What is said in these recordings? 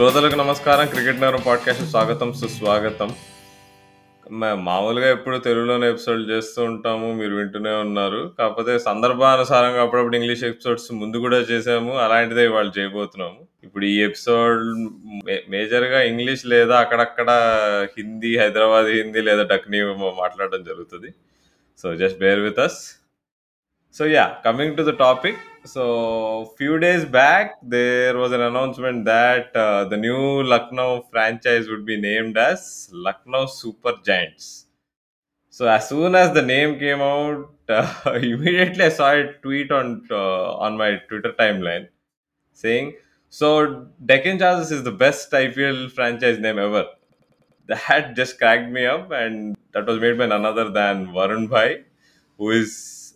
శ్రోతలకు నమస్కారం. క్రికెట్ నగరం పాడ్కాస్ట్ స్వాగతం సుస్వాగతం. మామూలుగా ఎప్పుడు తెలుగులోనే ఎపిసోడ్ చేస్తూ ఉంటాము మీరు వింటూనే ఉన్నారు. కాకపోతే సందర్భానుసారంగా అప్పుడప్పుడు ఇంగ్లీష్ ఎపిసోడ్స్ ముందు కూడా చేసాము అలాంటిదే ఇవాళ చేయబోతున్నాము. ఇప్పుడు ఈ ఎపిసోడ్ మేజర్గా ఇంగ్లీష్ లేదా అక్కడక్కడ హిందీ హైదరాబాద్ హిందీ లేదా డక్ని మాట్లాడడం జరుగుతుంది. So just bear with us so yeah coming to the topic. So few days back, there was an announcement that uh, the new Lucknow franchise would be named as Lucknow Super Giants. So as soon as the name came out, uh, immediately I saw a tweet on uh, on my Twitter timeline saying, "So Deccan Chargers is the best IPL franchise name ever." That just cracked me up, and that was made by none other than Varun Bhai, who is,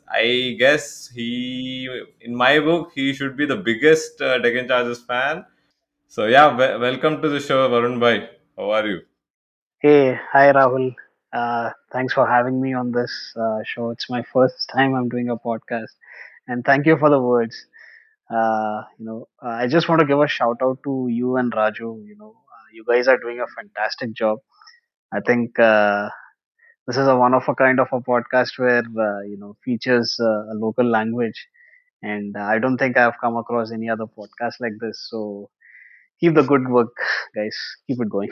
I guess, he in my book he should be the biggest uh, Deccan Chargers fan. So yeah, we- welcome to the show, Varun Bhai. How are you? Hey, hi Rahul. Uh, thanks for having me on this uh, show. It's my first time I'm doing a podcast, and thank you for the words. Uh, you know, uh, I just want to give a shout out to you and Raju. You know, uh, you guys are doing a fantastic job. I think uh, this is a one of a kind of a podcast where uh, you know features uh, a local language, and I don't think I've come across any other podcast like this. So keep the good work, guys. Keep it going.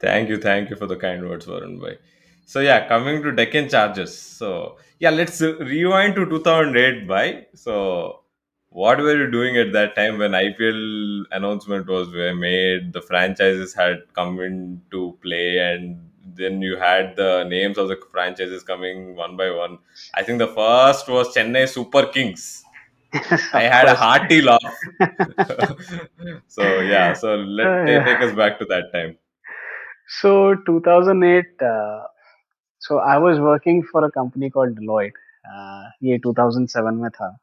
Thank you, thank you for the kind words, Varun Bhai. So yeah, coming to Deccan Chargers. So yeah, let's rewind to 2008, Bhai. So what were you doing at that time when IPL announcement was made? The franchises had come into play, and then you had the names of the franchises coming one by one. I think the first was Chennai Super Kings. I had a hearty laugh. so yeah, so let Uh, take, yeah. take us back to that time. So 2008. Uh, so I was working for a company called Deloitte. Uh, ये 2007 में था,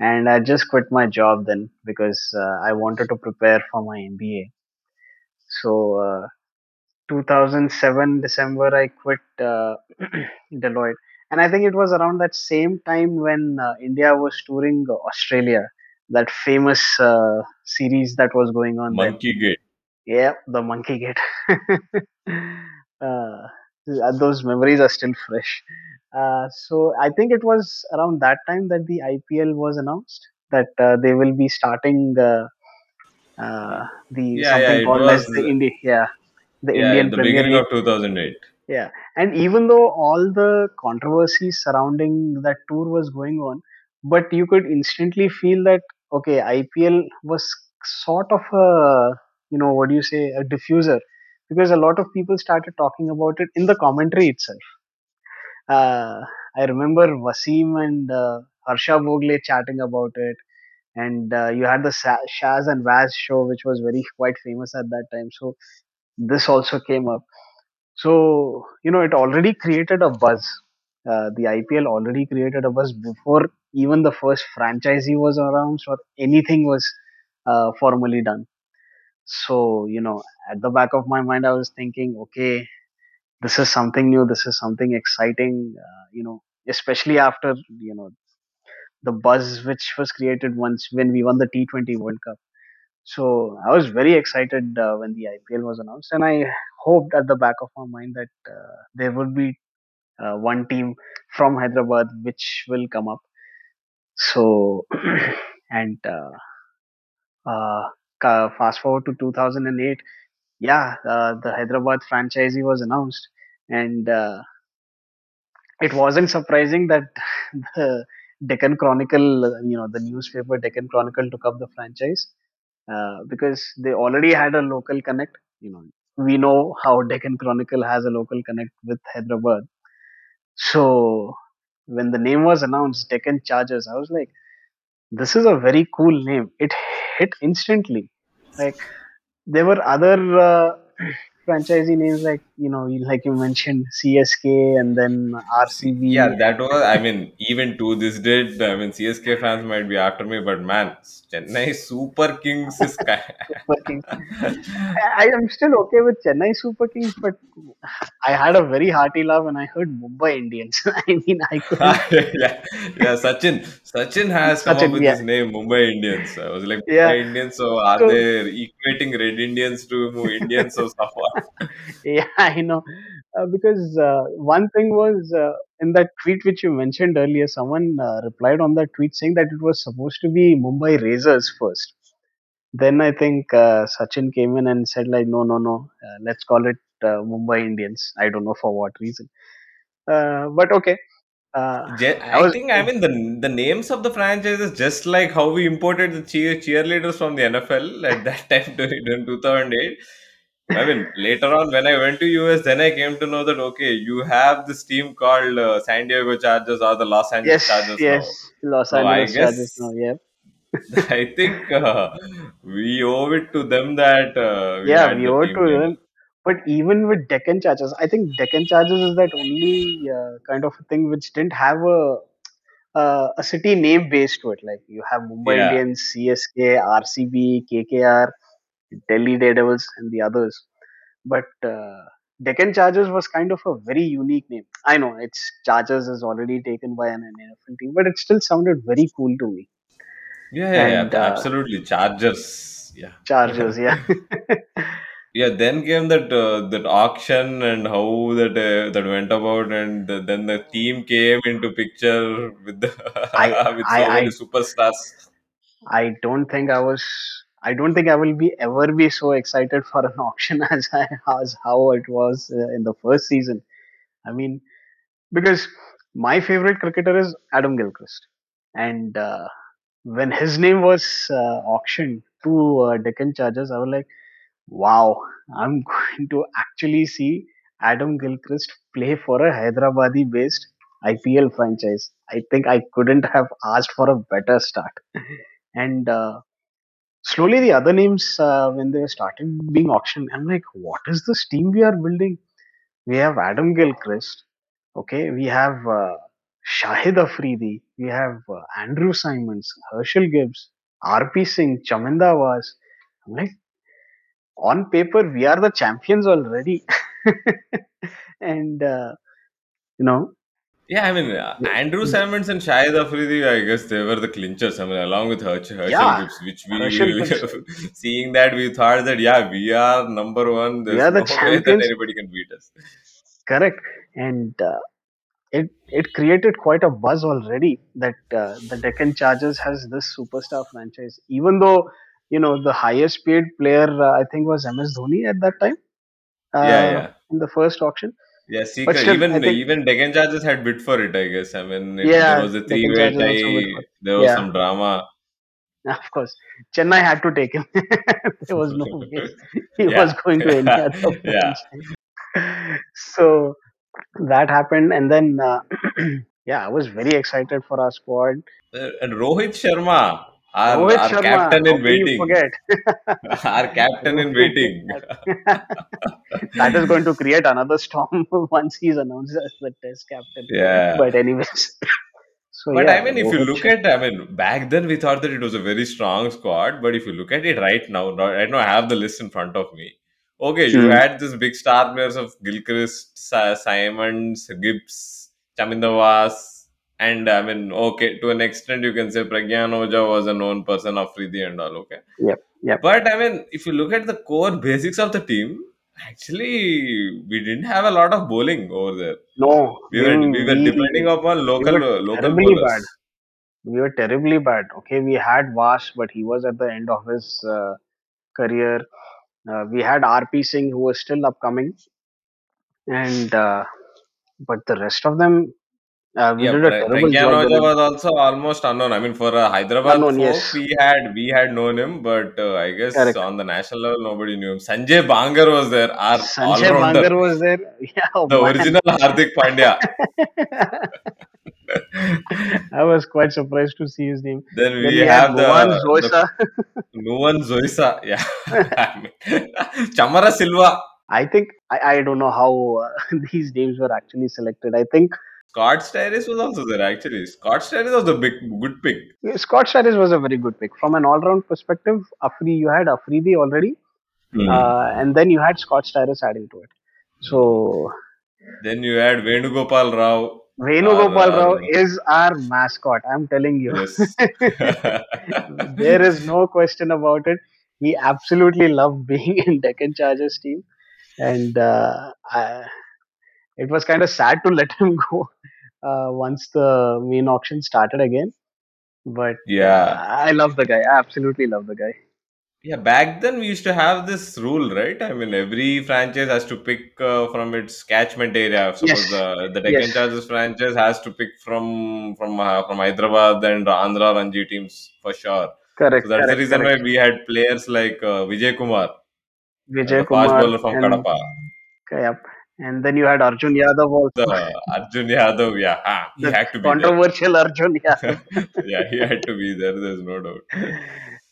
and I just quit my job then because uh, I wanted to prepare for my MBA. So uh, 2007 December I quit uh, Deloitte, and I think it was around that same time when uh, India was touring Australia, that famous uh, series that was going on. Monkey Gate. Yeah, the monkey gate. uh, those memories are still fresh. Uh, so I think it was around that time that the IPL was announced that uh, they will be starting uh, uh, the Yeah, something yeah, called as the India, yeah, the yeah, Indian in the Premier beginning League. of 2008. Yeah, and even though all the controversy surrounding that tour was going on, but you could instantly feel that okay, IPL was sort of a you know what do you say a diffuser because a lot of people started talking about it in the commentary itself. Uh, I remember Wasim and uh, Harsha Bhogle chatting about it, and uh, you had the Shaz and Vaz show, which was very quite famous at that time. So this also came up. So, you know, it already created a buzz. Uh, the IPL already created a buzz before even the first franchisee was announced or anything was uh, formally done. So, you know, at the back of my mind, I was thinking, okay, this is something new, this is something exciting, uh, you know, especially after, you know, the buzz which was created once when we won the T20 World Cup. So I was very excited uh, when the IPL was announced, and I hoped at the back of my mind that uh, there would be uh, one team from Hyderabad which will come up. So, and uh, uh, fast forward to 2008, yeah, uh, the Hyderabad franchisee was announced, and it wasn't surprising that the Deccan Chronicle, you know, the newspaper Deccan Chronicle took up the franchise uh, because they already had a local connect. You know, we know how Deccan Chronicle has a local connect with Hyderabad. So when the name was announced, Deccan Chargers, I was like, this is a very cool name. It hit instantly. Like there were other uh, franchisee names like you know, like you mentioned, CSK and then RCB. Yeah, that was. I mean, even to this date, I mean, CSK fans might be after me, but man, Chennai Super Kings is. Super Kings. I am still okay with Chennai Super Kings, but I had a very hearty laugh when I heard Mumbai Indians. I mean, I couldn't. yeah, yeah. Sachin, Sachin has come Sachin, up with yeah. his name, Mumbai Indians. I was like, Yeah. Mumbai Indians. So are So- they equating Red Indians to Indians or something? yeah, I know. Uh, because uh, one thing was uh, in that tweet which you mentioned earlier, someone uh, replied on that tweet saying that it was supposed to be Mumbai Razors first. Then I think uh, Sachin came in and said like, no, no, no, uh, let's call it uh, Mumbai Indians. I don't know for what reason, uh, but okay. Uh, Je- I I was- think I mean the the names of the franchises just like how we imported the cheer cheerleaders from the NFL at that time during in 2008. I mean later on when I went to US, then I came to know that okay, you have this team called uh, San Diego Chargers or the Los Angeles yes, Chargers yes, Los So I Angeles Chargers. now, yeah. I think uh, we owe it to them that uh, we yeah, we owe it to them. But even with Deccan Chargers, I think Deccan Chargers is that only uh, kind of a thing which didn't have a uh, a city name base to it. Like you have Mumbai Yeah. Indians, CSK, RCB, KKR, Delhi Daredevils, and the others. But uh, Deccan Chargers was kind of a very unique name. I know it's Chargers is already taken by an NFL team, but it still sounded very cool to me. Yeah, yeah, And, yeah, uh, absolutely. Chargers. Yeah. Chargers, yeah. Yeah, then came that uh, that auction and how that uh, that went about, and the, then the team came into picture with the I- with so I- many superstars. I don't think I was. I don't think I will be ever be so excited for an auction as I as how it was uh, in the first season. I mean, because my favorite cricketer is Adam Gilchrist, and uh, when his name was uh, auctioned to uh, Deccan Chargers, I was like, "Wow, I'm going to actually see Adam Gilchrist play for a Hyderabadi-based IPL franchise." I think I couldn't have asked for a better start, and. Slowly the other names uh, when they were started being auctioned i'm like what is this team we are building? We have adam gilchrist okay? We have uh, shahid afridi. We have uh, andrew symonds herschelle gibbs rp singh chaminda vaas i'm like on paper we are the champions already. And uh, you know Yeah, I mean uh, Andrew Symonds and Shahid Afridi, I guess they were the clinchers. I mean, along with Hersch, Herschelle Yeah, Gibbs, which we seeing that we thought that yeah, we are number one. There's are the no way that champions. anybody can beat us. correct and uh, it it created quite a buzz already that uh, the Deccan Chargers has this superstar franchise even though you know the highest paid player uh, I think was MS Dhoni at that time uh, Yeah, yeah. in the first auction Yeah, see, But still, even think- even Deccan Chargers had bid for it. I guess. I mean, it, Yeah, there was a also bid tie. There was Yeah. some drama. of course Chennai had to take him there was no way he Yeah. was going to other Yeah. so that happened and then uh, yeah I was very excited for our squad Uh, and Rohit Sharma, our, our Sharma, captain in you waiting. forget our captain in waiting. that is going to create another storm once he's announced as the test captain. Yeah. But anyways, so But yeah, I mean, if you look Sharma- at, I mean, back then we thought that it was a very strong squad. But if you look at it right now, right now I have the list in front of me. Okay, you Hmm. had this big star players of Gilchrist, Symonds, Gibbs, Chaminda Vaas, and I mean, okay, to an extent you can say Pragyan Oja was a known person, Afridi and all. Okay, Yep, yep. But I mean, if you look at the core basics of the team, actually we didn't have a lot of bowling over there. no, We were we were depending upon local were local terribly bowlers. bad. we were terribly bad. Okay, we had Vaas, but he was at the end of his uh, career. Uh, we had RP Singh, who was still upcoming, and uh, but the rest of them, uh, we Yeah, did a terrible job. Was also almost unknown. I mean, for a Hyderabad Unknown, folk, yes. we had we had known him, but uh, I guess Correct. on the national level, nobody knew him. Sanjay Bangar was there, our Sanjay Bangar was there. Yeah, oh the man. original Hardik Pandya. I was quite surprised to see his name. then Then we have the, Bhuvan the Zoysa. Nuwan Zoysa, yeah, Chamara Silva. I think I, I don't know how uh, these names were actually selected. I think Scott Styris was also there actually. Scott Styris was a big good pick. Scott Styris was a very good pick from an all-round perspective. Afri, you had Afridi already, Hmm. uh, and then you had Scott Styris adding to it. So Then you had Venugopal Rao. Venugopal Rao is our mascot. I'm telling you. Yes. there is no question about it. He absolutely loved being in Deccan Chargers team, and uh, I, it was kind of sad to let him go uh, once the main auction started again. But yeah. I love the guy. I absolutely love the guy. Yeah, back then we used to have this rule, right? I mean, every franchise has to pick uh, from its catchment area. Suppose Yes. the the Deccan Yes. Chargers franchise has to pick from from uh, from Hyderabad and Andhra Ranji teams for sure. Correct. So that's the reason correct. why we had players like uh, Vijay Kumar, Vijay the fast bowler from and, Kadapa, yep. and then you had Arjun Yadav also. the Arjun Yadav. Yeah, ah, he the had to be there. controversial Arjun Yadav. Yeah, he had to be there. There's no doubt.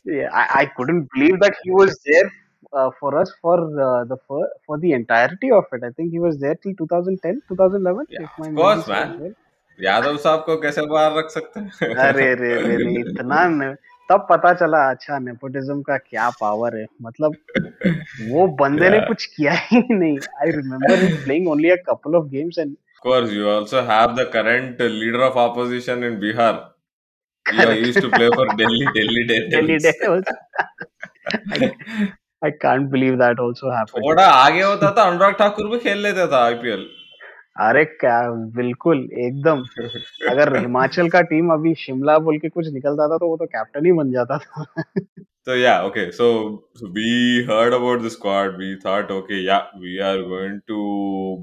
yeah, I, I couldn't believe that he was there uh, for us for uh, the for, for the entirety of it. I think he was there till 2010, 2011. Yeah, if my of memory course, serves man. well. Yadav साहब को कैसे बाहर रख सकते हैं अरे रे रे रे इतना ने, तब पता चला अच्छा नेपोटिज्म का क्या पावर है। मतलब वो बंदे yeah. ने कुछ किया ही नहीं। I remember playing only a couple of games and of course you also have the current leader of opposition in Bihar you are used to play for Delhi Delhi Delhi I can't believe that also happened थोड़ा आगे होता था अनुराग ठाकुर भी खेल लेता था IPL अरे क्या बिल्कुल एकदम अगर हिमाचल का टीम अभी शिमला बोल के कुछ निकलता था तो वो तो कैप्टन ही बन जाता था So yeah, okay. So, we heard about the squad. We thought, okay, yeah, we are going to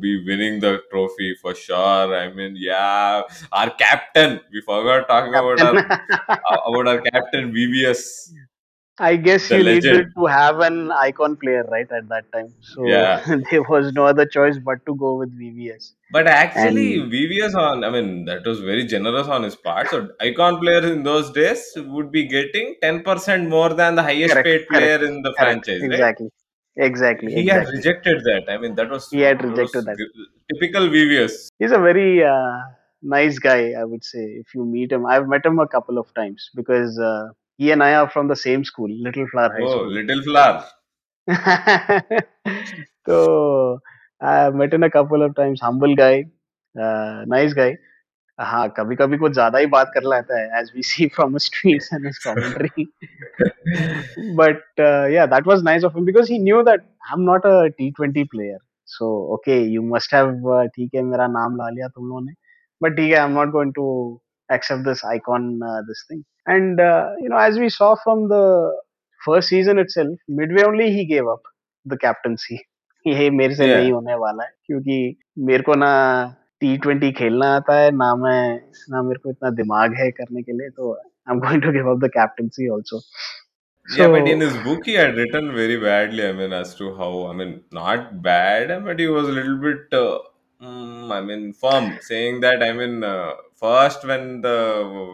be winning the trophy for sure. I mean, yeah, our captain. We forgot talking captain. about our about our captain VVS. I guess The you needed to have an icon player right at that time. So Yeah. there was no other choice but to go with VVS. But actually, And- VVS on, I mean, that was very generous on his part. So, icon players in those days would be getting 10% more than the highest Correct, paid player in the Correct. franchise, right? Exactly. Exactly. He had exactly. rejected that. I mean, that was He had that was rejected that. Typical VVS. He's a very uh, nice guy, I would say. If you meet him, I've met him a couple of times because uh, he and I are from the same school, Little Flower High oh, School. Oh, Little Flower. so I met him a couple of times. Humble guy, uh, nice guy. हाँ कभी कभी कुछ ज़्यादा ही बात कर लेता है as we see from streets and his commentary but yeah that was nice of him because he knew that I am not a T20 player so okay you must have ठीक है मेरा नाम ला लिया तुम लोगों ने बट ठीक है I am not going to accept this icon uh, this thing. And uh, you know, as we saw from the first season itself, midway only he gave up the captaincy. ये मेरे से Yeah. नहीं होने वाला है क्योंकि मेरे को ना टी ट्वेंटी खेलना आता है ना मैं ना मेरे को इतना दिमाग है करने के लिए तो I am going to give up the captaincy also yeah, but in his book, he had written very badly. I mean, as to how, I mean, not bad, but he was a little bit, uh, mm, I mean, firm, saying that, I mean, uh, first when the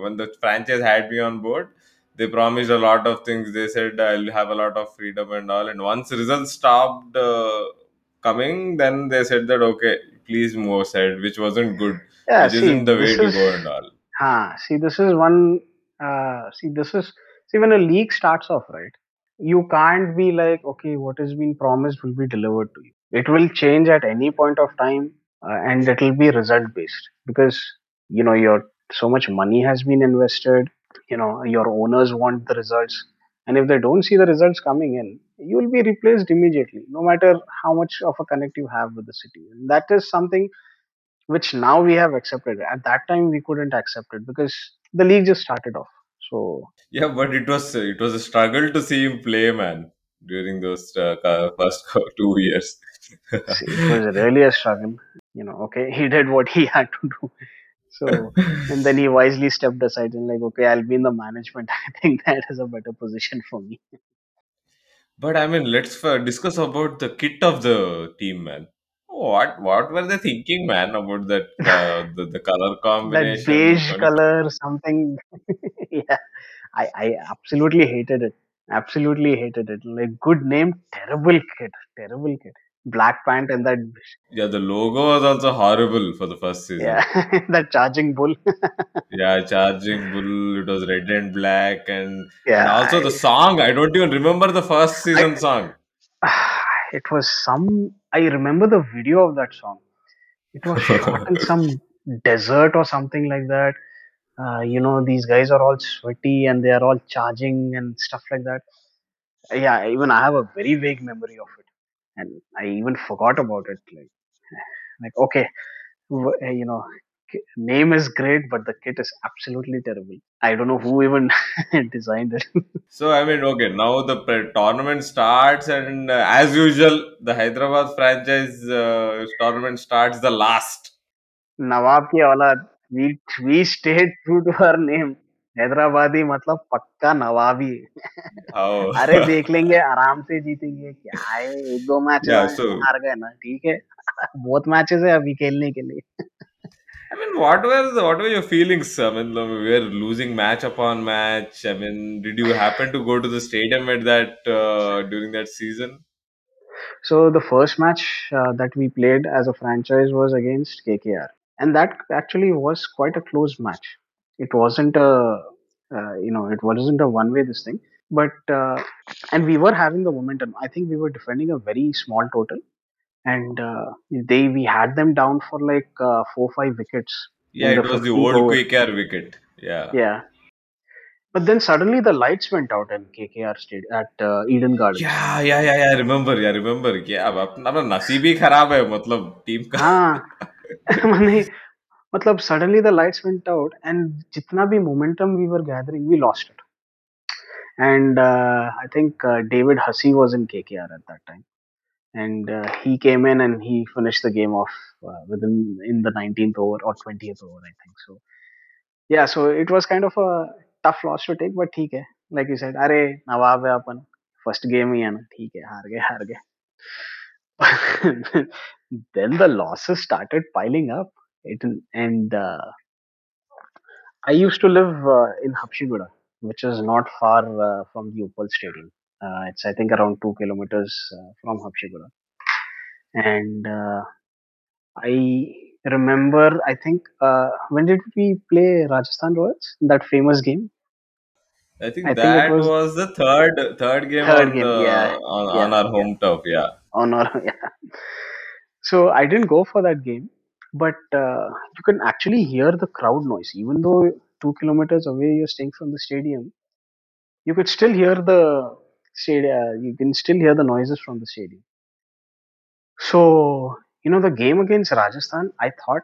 when the franchise had me on board, they promised a lot of things. They said I'll have a lot of freedom and all. And once results stopped uh, coming, then they said that okay, please move aside, which wasn't good. yeah which see isn't the way this to is go and all. हाँ see this is one uh, see this is see when a league starts off right you can't be like okay what has been promised will be delivered to you it will change at any point of time uh, and it will be result based because you know your so much money has been invested you know your owners want the results. And if they don't see the results coming in you will be replaced immediately no matter how much of a connect you have with the city. And that is something which now we have accepted. At that time we couldn't accept it because the league just started off. So Yeah, but it was it was a struggle to see him play, man, during those uh, first two years. it was really a struggle you know okay he did what he had to do. So and then he wisely stepped aside and like okay i'll be in the management. I think that is a better position for me. But I mean, let's uh, discuss about the kit of the team, man. What what were they thinking, man, about that uh, the, the color that combination? beige Tony- color something? Yeah i i absolutely hated it. Absolutely hated it. Like good name terrible kid terrible kid black pant and that Yeah, the logo was also horrible for the first season. yeah that charging bull. Yeah, Charging Bull. It was red and black, and and yeah, also the song. I don't even remember the first season song. it was some. I remember the video of that song. It was shot in some desert or something like that. Uh, you know, these guys are all sweaty and they are all charging and stuff like that. Yeah, even I have a very vague memory of it, and I even forgot about it. Like, like okay, eh, you know, name is great, but the kit is absolutely terrible. I don't know who even designed it. so I mean, okay, now the tournament starts, and uh, as usual, the Hyderabad franchise uh, tournament starts the last. Nawab ki. We we stayed true to her name. Hyderabadi मतलब पक्का नवाबी How? अरे देख लेंगे आराम से जीतेंगे क्या है एक दो मैच Yeah, so- हार गए ना ठीक है बहुत मैचेस है अभी खेलने के लिए I mean, what were the, what were your feelings? I mean, we were losing match upon match. I mean, did you happen to go to the stadium at that uh, during that season? So the first match uh, that we played as a franchise was against KKR, and that actually was quite a close match. It wasn't a uh, you know it wasn't a one way this thing, but uh, and we were having the momentum. I think we were defending a very small total, and uh, they we had them down for like uh, four five wickets. Yeah, In it the was the 15th old over. quick air wicket. Yeah. Yeah. But then suddenly the lights went out in KKR stadium at uh, Eden Gardens. Yeah, yeah, yeah, yeah. I remember, yeah, remember. Yeah, अब अपना अपना नसीब ही खराब है मतलब team का हाँ मैंने मतलब suddenly the lights went out and जितना भी momentum we were gathering we lost it and uh, I think uh, David Hussey was in KKR at that time and uh, he came in and he finished the game off uh, within in the 19th over or 20th over I think so yeah so it was kind of a tough loss to take but ठीक है like you said अरे नवाब है अपन first game ही है ना ठीक है हार गए हार गए then the losses started piling up it, and uh, I used to live uh, in Habsiguda, which is not far uh, from the Uppal Stadium. Uh, it's I think around two kilometers uh, from Habsiguda, and uh, I remember I think uh, when did we play Rajasthan Royals that famous game? I think I think it that was- was, the third third game Third on game, the yeah, on, yeah, on our home turf. Yeah. Oh no, yeah. So I didn't go for that game, but uh, you can actually hear the crowd noise, even though two kilometers away you're staying from the stadium. You could still hear the stadium. You can still hear the noises from the stadium. So you know the game against Rajasthan, I thought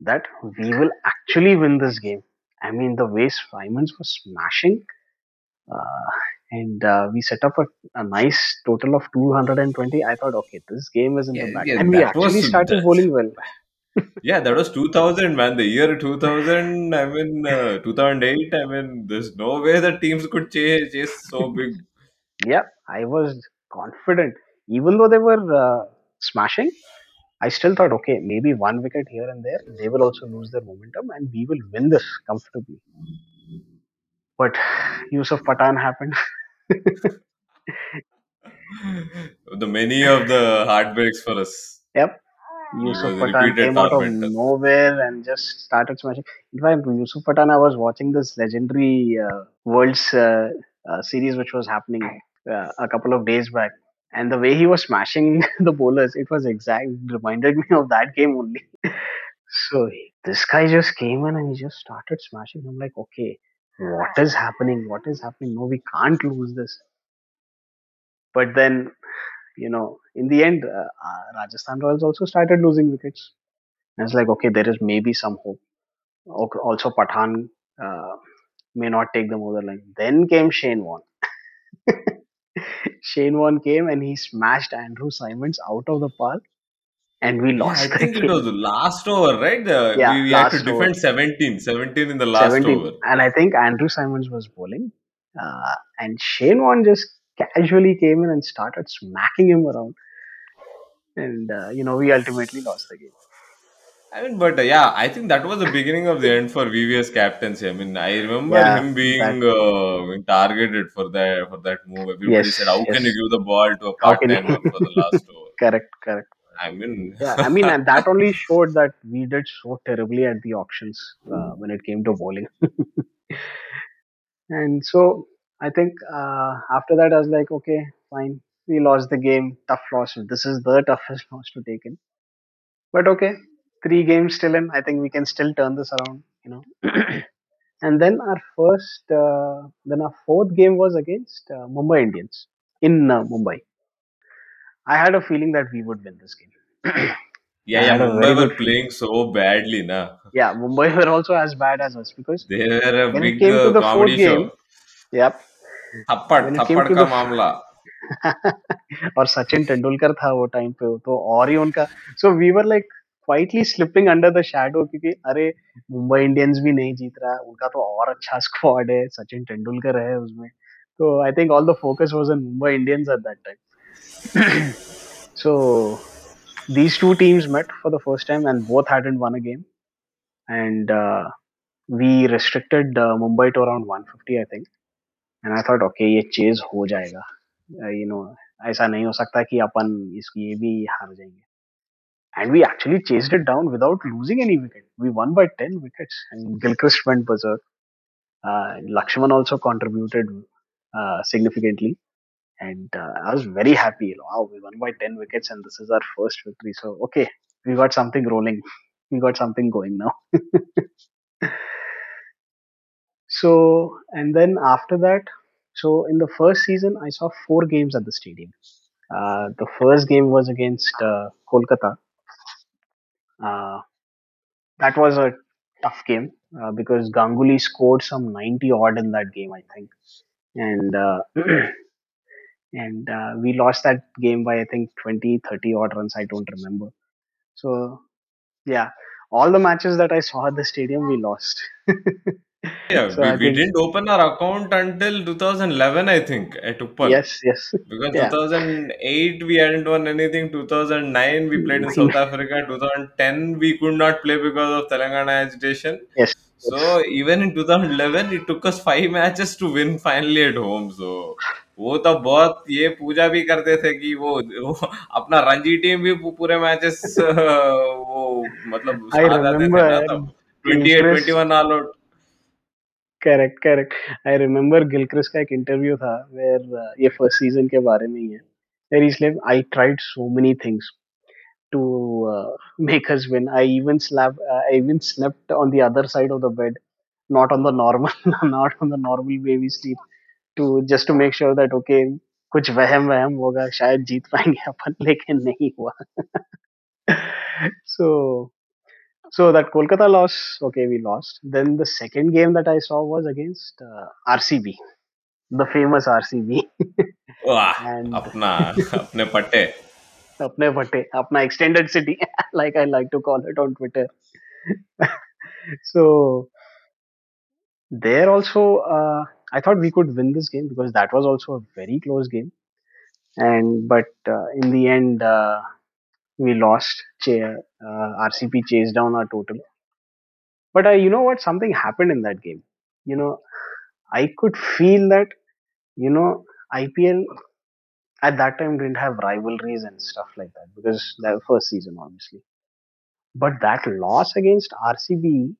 that we will actually win this game. I mean the way Symonds was smashing, uh, and uh, we set up a, a nice total of 220. I thought, okay, this game is in Yeah, the bag, yeah, and we actually started bowling well. Yeah, that was 2000, man. The year 2000, I mean, uh, 2008. I mean, there's no way that teams could chase, chase so big. Yeah, I was confident, even though they were uh, smashing. I still thought, okay, maybe one wicket here and there, they will also lose their momentum, and we will win this comfortably. But Yusuf Pathan happened. the many of the heartbreaks for us. Yep. Yusuf was a Pathan came out of tormentor. nowhere and just started smashing. In fact, Yusuf Pathan, I was watching this legendary uh, World's uh, uh, series which was happening uh, a couple of days back. And the way he was smashing the bowlers, it was exact, reminded me of that game only. so this guy just came in and he just started smashing. I'm like, okay, what is happening? What is happening? No, we can't lose this. But then you know, in the end, uh, uh, Rajasthan Royals also started losing wickets. And it's like, okay, there is maybe some hope. Also, Pathan uh, may not take them over the line. Then came Shane Warne. Shane Warne came and he smashed Andrew Symonds out of the park, and we Yeah, lost I the think it was the last over, right? The, Yeah, we, we had to defend over. 17, 17 in the last 17. over. And I think Andrew Symonds was bowling. Uh, and Shane Warne just casually came in and started smacking him around. And, uh, you know, we ultimately lost the game. I mean, but uh, yeah, I think that was the beginning of the end for VVS captaincy. I mean, I remember Yeah, him being uh, being targeted for that for that move. Everybody Yes, said, "How can yes. you give the ball to a How part can you- timer for the last over?" correct, correct. I mean, Yeah, I mean, and that only showed that we did so terribly at the auctions uh, when it came to bowling. and so I think uh, after that, I was like, okay, fine we lost the game. Tough loss. This is the toughest loss to take in. But okay, three games still in. I think we can still turn this around. You know, and then our first, uh, then our fourth game was against uh, Mumbai Indians in uh, Mumbai. I had a feeling that we would win this game. Yeah, yeah, Mumbai were playing so badly, na. Yeah, Mumbai were also as bad as us because they were a when big it came to uh, the comedy fourth show. Game, yep. Thappad, thappad ka. और सचिन तेंदुलकर था वो time पे तो और ही उनका। So we were like quietly slipping under the shadow क्योंकि अरे मुंबई इंडियंस भी नहीं जीत रहा उनका तो और अच्छा स्क्वाड है सचिन तेंदुलकर है उसमें। तो I think all the focus was on Mumbai Indians at that time so these two teams met for the first time and both hadn't won game. And uh, we restricted uh, mumbai to around 150 i think. And i thought okay ये chase हो जाएगा। uh, you know ऐसा नहीं हो सकता कि अपन इसकी ये भी हार जाएंगे and we actually chased it down without losing any wicket we won by 10 wickets and gilchrist went berserk uh, lakshman also contributed uh, significantly and uh, I was very happy. You know, wow, we won by ten wickets, and this is our first victory. So okay, we got something rolling. We got something going now. so and then after that, so in the first season, I saw four games at the stadium. Uh, the first game was against uh, Kolkata. Uh, that was a tough game uh, because Ganguly scored some 90 odd in that game, I think, and uh, and uh, we lost that game by I think 20, 30 odd runs. I don't remember. So yeah, all the matches that I saw at the stadium, we lost. Yeah, so we, we didn't open our account until 2011, I think, at Uppal. yes, yes, Because yeah, 2008 we hadn't won anything. 2009 we played in South Africa. 2010 we could not play because of Telangana agitation. yes, So yes. even in 2011 it took us five matches to win finally at home. So वो तो बहुत ये पूजा भी करते थे कि वो, वो अपना रणजी टीम भी पूरे मैचेस वो मतलब correct correct I remember Gilchrist का एक इंटरव्यू था वेर ये फ़र्स्ट सीज़न के बारे में ही है। वेर इसलिए I tried so many things to make us win I even slap I even slept on the other side of the bed not on the normal not on the normal baby sleep to just to make sure that okay कुछ वहम वहम होगा शायद जीत पाएंगे अपन लेकिन नहीं हुआ so so that Kolkata loss, okay, we lost. Then the second game that I saw was against uh, RCB, the famous RCB, वाह and अपना अपने पट्टे अपने भट्टे, अपना extended city, like I like to call it on Twitter. so there also, uh, I thought we could win this game because that was also a very close game. And but uh, in the end, uh, we lost. Uh, RCB chased down our total. But uh, you know what? Something happened in that game. You know, I could feel that, you know, IPL at that time didn't have rivalries and stuff like that because that first season, obviously. But that loss against RCB,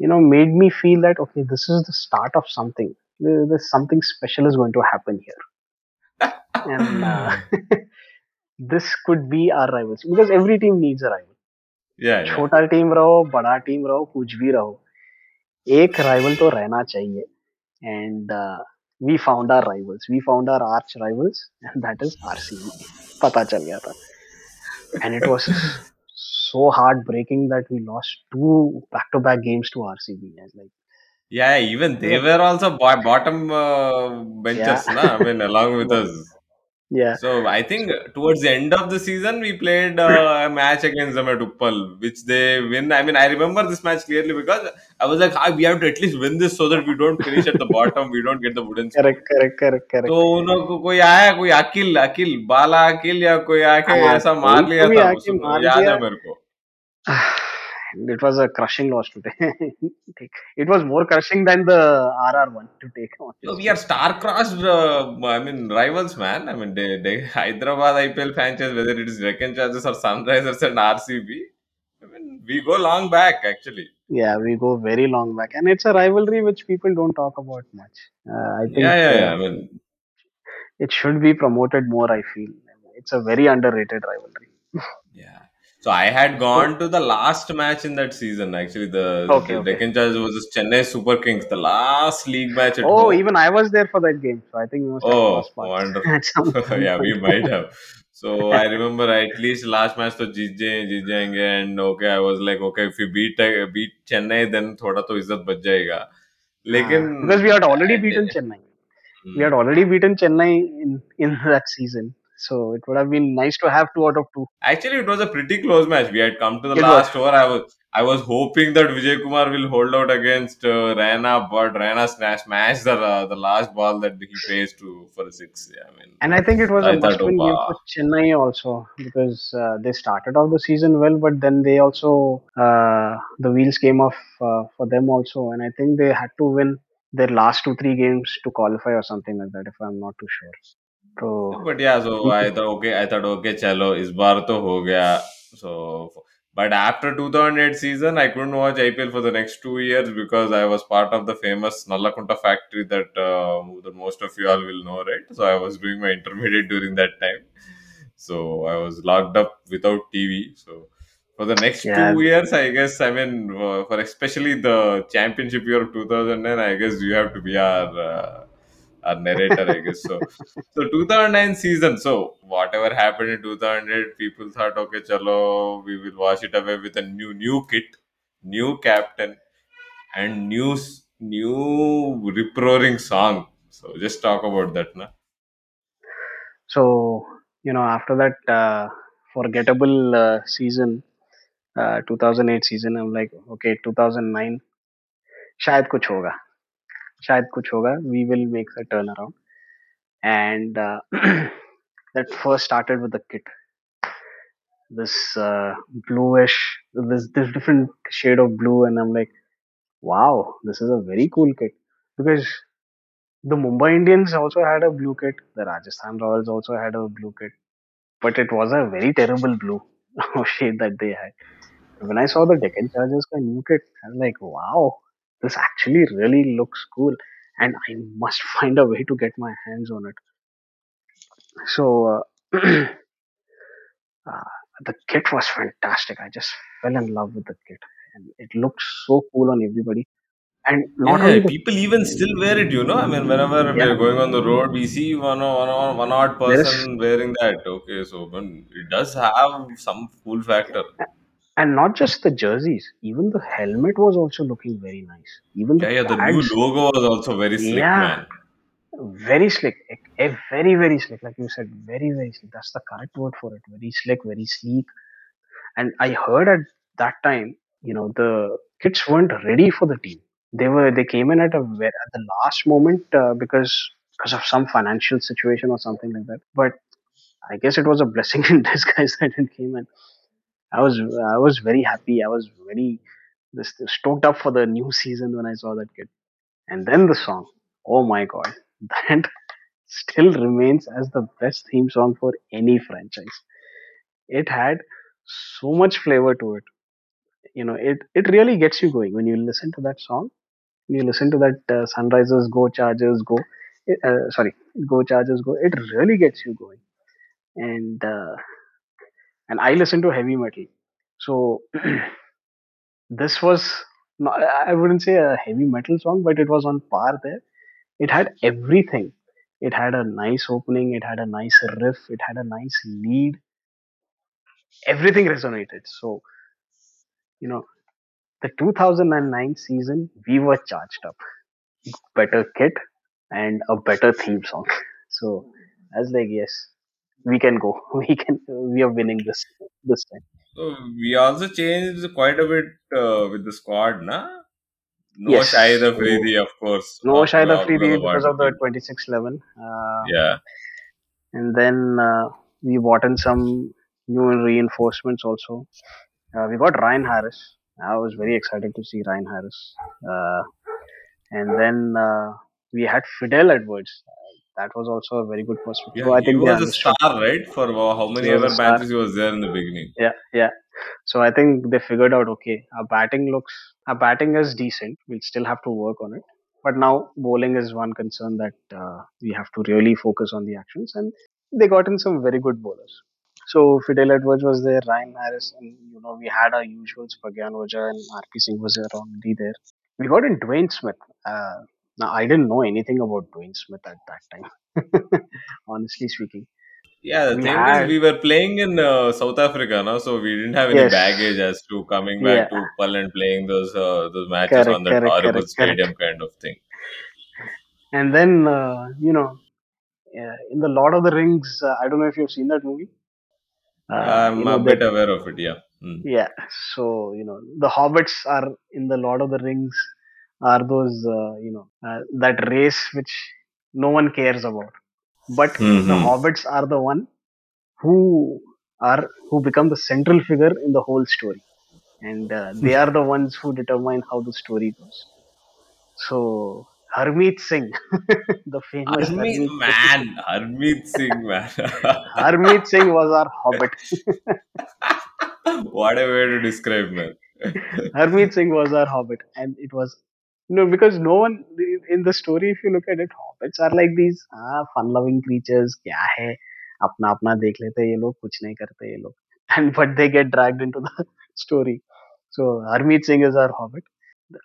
you know, made me feel that, okay, this is the start of something. There- There's something special is going to happen here. And uh, this could be our rivals because every team needs a rival. या या छोटा team रहो बड़ा team रहो कुछ भी रहो एक राइवल तो रहना चाहिए and we found are rivals we found are arch rivals and that is RCB पता चल गया था and it was so heartbreaking that we lost two back-to-back games to RCB. Like, Yeah, even they were also bo- bottom uh, benchers, Yeah. na? I mean, along with us. Yeah, So I think towards the end of the season, we played uh, a match against them at Uppal, which they win. I mean, I remember this match clearly because I was like, ah, we have to at least win this so that we don't finish at the bottom, we don't get the wooden spoon. correct, correct, correct, correct. तो उन लोगों को कोई आया कोई अकिल अकिल बाला अकिल या कोई आके हाँ, ऐसा मार लिया था मार याद दिया। है मेरे को it was a crushing loss to take. it was more crushing than the RR one to take. So we are star-crossed, uh, I mean, rivals, man. I mean, they, they, Hyderabad IPL franchise, whether it is Deccan Chargers or Sunrisers and RCB, I mean, we go long back, actually. Yeah, we go very long back, and it's a rivalry which people don't talk about much. Uh, I think Yeah, yeah, yeah. uh, I mean, it should be promoted more. I feel it's a very underrated rivalry. yeah. So I had gone to the last match in that season. Actually, the, Okay, the okay. Deccan Chargers versus Chennai Super Kings, the last league match at Oh, home. even I was there for that game, so I think we must have Oh, crossed paths wonderful. at some point. yeah, we might have. So I remember at least last match to जीत जाए जीत जाएंगे and okay I was like okay if we beat beat Chennai then थोड़ा तो इज्जत बच जाएगा लेकिन Ah, because we had already I beaten did- Chennai. We Hmm. had already beaten Chennai in in that season, so it would have been nice to have two out of two. Actually, it was a pretty close match. We had come to the It last over. I was I was hoping that Vijay Kumar will hold out against uh, Raina, but Rana smash, smashed the uh, the last ball that he faced to for a six. Yeah, I mean, And I think it was a I must-win game for Chennai also because uh, they started off the season well, but then they also uh, the wheels came off uh, for them also, and I think they had to win their last two three games to qualify or something like that. If I'm not too sure. So but yeah, so I thought okay, I thought okay, chalo, इस बार तो हो गया. So, but after 2008 season, I couldn't watch IPL for the next two years because I was part of the famous Nallakunta factory that, uh, that most of you all will know, right? So I was doing my intermediate during that time. So I was locked up without TV. So for the next Yeah. two years, I guess, I mean, uh, for especially the championship year of 2009, I guess you have to be our, uh, our narrator, I guess. So, so 2009 season. So whatever happened in 2008, people thought, okay, chalo, we will wash it away with a new new kit, new captain, and new s- new rip roaring song. So just talk about that, na. so you know after that uh, forgettable uh, season, uh, 2008 season, I'm like okay 2009 शायद कुछ होगा शायद कुछ होगा we will make a turnaround and uh, that first started with the kit this uh, bluish this this different shade of blue and i'm like wow this is a very cool kit because the mumbai indians also had a blue kit the rajasthan royals also had a blue kit but it was a very terrible blue shade that they had when i saw the deccan chargers ka new kit i was like wow this actually really looks cool and i must find a way to get my hands on it so uh, uh, the kit was fantastic. I just fell in love with the kit, and it looked so cool on everybody. And not yeah, only the, people even still wear it, you know. I mean, whenever we're going on the road, we see one or one, or one odd There is- person wearing that. Okay, so it does have some cool factor. And not just the jerseys, even the helmet was also looking very nice. Even the Yeah, yeah. The new logo was also very slick, Yeah. man. very slick, a, a very very slick, like you said, very very slick. That's the correct word for it. Very slick, very sleek. And I heard at that time, you know, the kits weren't ready for the team. They were they came in at a at the last moment uh, because because of some financial situation or something like that. But I guess it was a blessing in disguise that it came in. I was I was very happy. I was very stoked up for the new season when I saw that kid. And then the song. Oh my god, that still remains as the best theme song for any franchise. It had so much flavor to it. You know, it it really gets you going when you listen to that song. You listen to that uh, Sunrisers Go Chargers Go. Uh, sorry, Go Chargers Go. It really gets you going. And uh, and I listen to heavy metal, so this was not, I wouldn't say a heavy metal song, but it was on par there. It had everything. It had a nice opening. It had a nice riff. It had a nice lead. Everything resonated. So, you know, the 2009 season, we were charged up. Better kit and a better theme song. So, I was like, yes, we can go. We can. We are winning this this time. So we also changed quite a bit uh, with the squad, na? No Yes. Shahid Afridi, of course. No uh, Shahid Afridi because of the happened. 2611. Uh, Yeah. and then uh, we brought in some new reinforcements also. Uh, we got Ryan Harris. I was very excited to see Ryan Harris. Uh, and then uh, we had Fidel Edwards. Uh, that was also a very good perspective. Yeah, so I he think they was a star, right? For uh, how many He ever matches he was there in the beginning. Yeah, yeah. So I think they figured out okay, our batting looks, our batting is decent. We'll still have to work on it. But now bowling is one concern that uh, we have to really focus on the actions, and they got in some very good bowlers. So Fidel Edwards was there, Ryan Harris, and you know we had our usuals, Pragyan Oja and RP Singh was there already there. We got in Dwayne Smith. Uh, now I didn't know anything about Dwayne Smith at that time, honestly speaking. Yeah, the We thing had- is, we were playing in uh, South Africa, no? so we didn't have any Yes. baggage as to coming back Yeah. to Pal and playing those uh, those matches Correct, on that correct, horrible correct, stadium kind of thing. And then, uh, you know, uh, in the Lord of the Rings, uh, I don't know if you've seen that movie. Uh, I'm you know, a bit that- aware of it, yeah. Mm. yeah. So you know, the hobbits are in the Lord of the Rings are those uh, you know uh, that race which no one cares about, but the Mhm. hobbits are the one who are who become the central figure in the whole story, and uh, they are the ones who determine how the story goes. So Harmeet Singh, the famous Harmeet, Harmeet Singh. man, Harmeet Singh, man. Harmeet Singh was our hobbit. what a way to describe, man. Harmeet Singh was our hobbit, and it was no because no one in the story. If you look at it, hobbits are like these ah, fun-loving creatures. क्या है अपना अपना देख लेते हैं ये लोग कुछ नहीं करते ये लोग and but they get dragged into the story. So Harmeet Singh is our hobbit.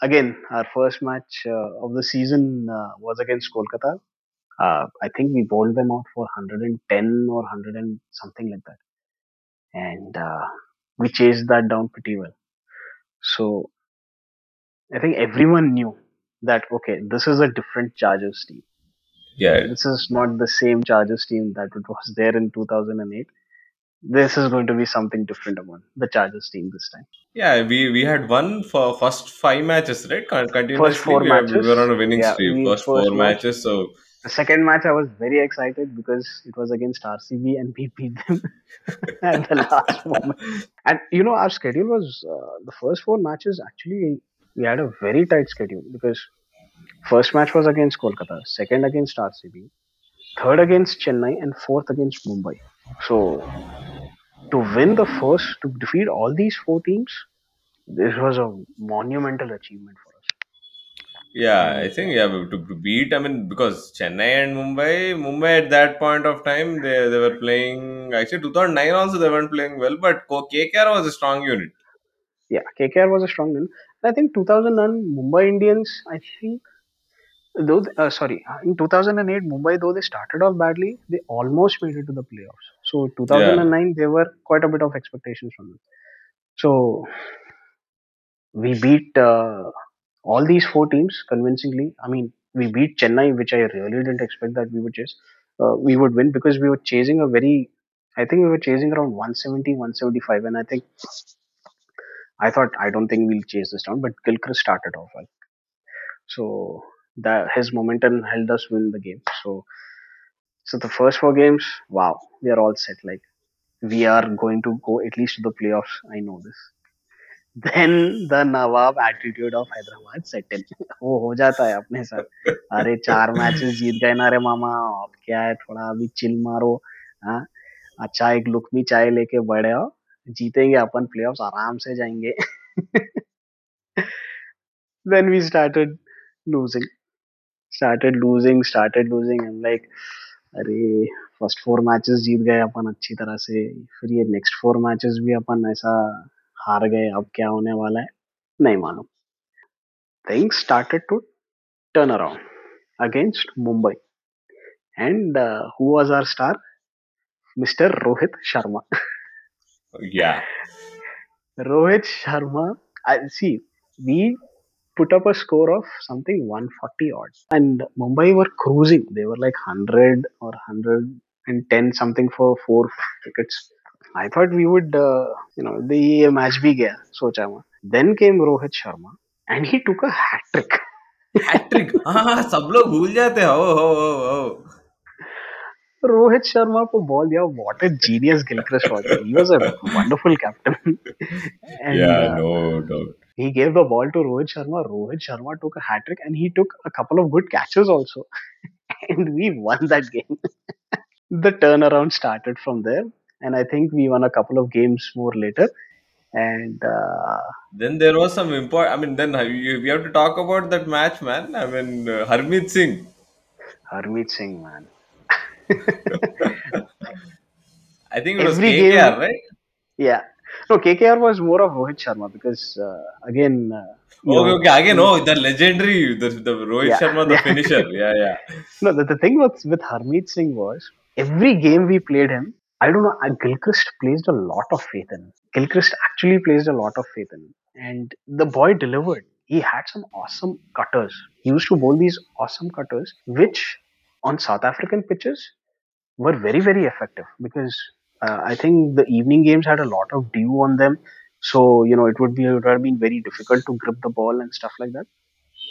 Again, our first match uh, of the season uh, was against Kolkata. Uh, I think we bowled them out for 110 or 100 and something like that, and uh, we chased that down pretty well. So I think everyone knew that okay, this is a different Chargers team. Yeah, This is not the same Chargers team that it was there in 2008. This is going to be something different about the Chargers team this time. yeah. We we had won for first five matches, right? Con- Continuously, four we, were- we were on a winning Yeah, streak. First, first four match. matches, so The second match, I was very excited because it was against RCB and we beat them at the last moment. And you know, our schedule was uh, the first four matches actually we had a very tight schedule because first match was against Kolkata, second against RCB, third against Chennai, and fourth against Mumbai. So to win the first, to defeat all these four teams, this was a monumental achievement for us. Yeah, I think yeah to, to beat. I mean, because Chennai and Mumbai, Mumbai at that point of time they they were playing. Actually, 2009 also they weren't playing well, but KKR was a strong unit. Yeah, KKR was a strong win. I think 2009 Mumbai Indians. I think though uh, sorry in 2008 Mumbai though they started off badly, they almost made it to the playoffs. So 2009 there were quite a bit of expectations from them. So we beat uh, all these four teams convincingly. I mean, we beat Chennai, which I really didn't expect that we would chase. Uh, we would win because we were chasing a very. I think we were chasing around 170, 175, and I think I thought I don't think we'll chase this down, but Gilchrist started off well. So that his momentum helped us win the game. So so the first four games, wow, we are all set. Like we are going to go at least to the playoffs. I know this. Then the Nawab attitude of Hyderabad set in. वो हो जाता है अपने साथ अरे चार matches जीत गए ना रे मामा अब क्या है थोड़ा अभी चिल मारो हाँ अच्छा एक लुकमी चाय लेके बड़े हो जीतेंगे अपन प्लेऑफ्स आराम से जाएँगे। Then we started losing. Started losing started losing i'm like, अरे फ़र्स्ट फोर मैचेस जीत गए अपन अच्छी तरह से। फिर ये नेक्स्ट फोर मैचेस भी अपन ऐसा हार गए। अब क्या होने वाला है? नहीं मालूम। Things started to turn around against Mumbai and who was our star mister Rohit Sharma Yeah, Rohit Sharma, I see, we put up a score of something 140 odd. And Mumbai were cruising. They were like 100 or 110 something for four wickets. I thought we would, uh, you know, the match bhi gaya, socha मैं. Then came Rohit Sharma and he took a hat trick. Hat trick हाँ सब लोग भूल जाते हैं ओ हो हो हो Rohit Sharma for ball. Yeah, what a genius Gilchrist was. He was a wonderful captain. and, yeah, uh, no doubt. He gave the ball to Rohit Sharma. Rohit Sharma took a hat trick and he took a couple of good catches also. and we won that game. the turnaround started from there. And I think we won a couple of games more later and uh, then there was some important. i mean then we have to talk about that match man i mean uh, harmeet singh harmeet singh man I think it was Every KKR, game- right? Yeah. No, KKR was more of Rohit Sharma because, uh, again, uh, Okay, know, okay. Again, oh, the legendary, the, the Rohit Yeah, Sharma, the yeah. finisher. Yeah, yeah. No, the, the thing with, with Harmeet Singh was every game we played him, I don't know, uh, Gilchrist placed a lot of faith in him. Gilchrist actually placed a lot of faith in him. And the boy delivered. He had some awesome cutters. He used to bowl these awesome cutters, which on South African pitches were very, very effective because uh, I think the evening games had a lot of dew on them. So, you know, it would be it would have been very difficult to grip the ball and stuff like that.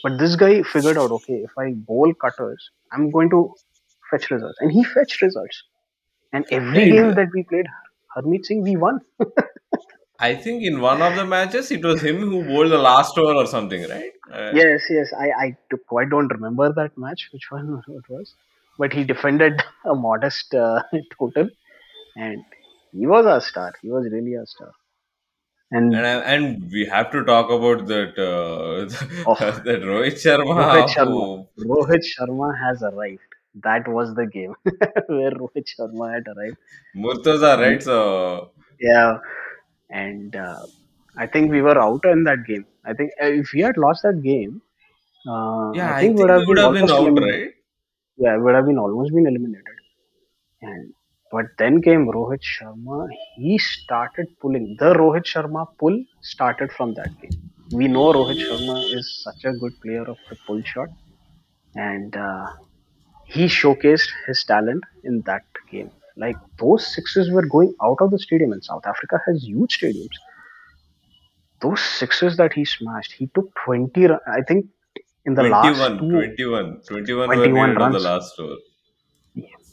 But this guy figured out, okay, if I bowl cutters, I'm going to fetch results. And he fetched results. And every Yeah, game that we played, Harmeet Singh, we won. I think in one of the matches, it was him who bowled the last over or something, right? Uh, yes, yes. I, I quite don't remember that match, which one it was. But he defended a modest uh, total. And he was a star. He was really a star. And, And, I- and we have to talk about that uh, Oh. that Rohit Sharma. Rohit Sharma. who- Rohit Sharma has arrived. That was the game where Rohit Sharma had arrived. Murtaza, right? So Yeah, and uh, I think we were out in that game. I think uh, if we had lost that game, uh, yeah, I think, we would have would have been out, right? Yeah, would have been almost been eliminated. And but then came Rohit Sharma. He started pulling. The Rohit Sharma pull started from that game. We know Rohit Sharma is such a good player of the pull shot, and uh, he showcased his talent in that game. Like those sixes were going out of the stadium, and South Africa has huge stadiums. Those sixes that he smashed, he took 20. run- I think in the 21, last two, 21, 21 were 21 needed on the runs. last over.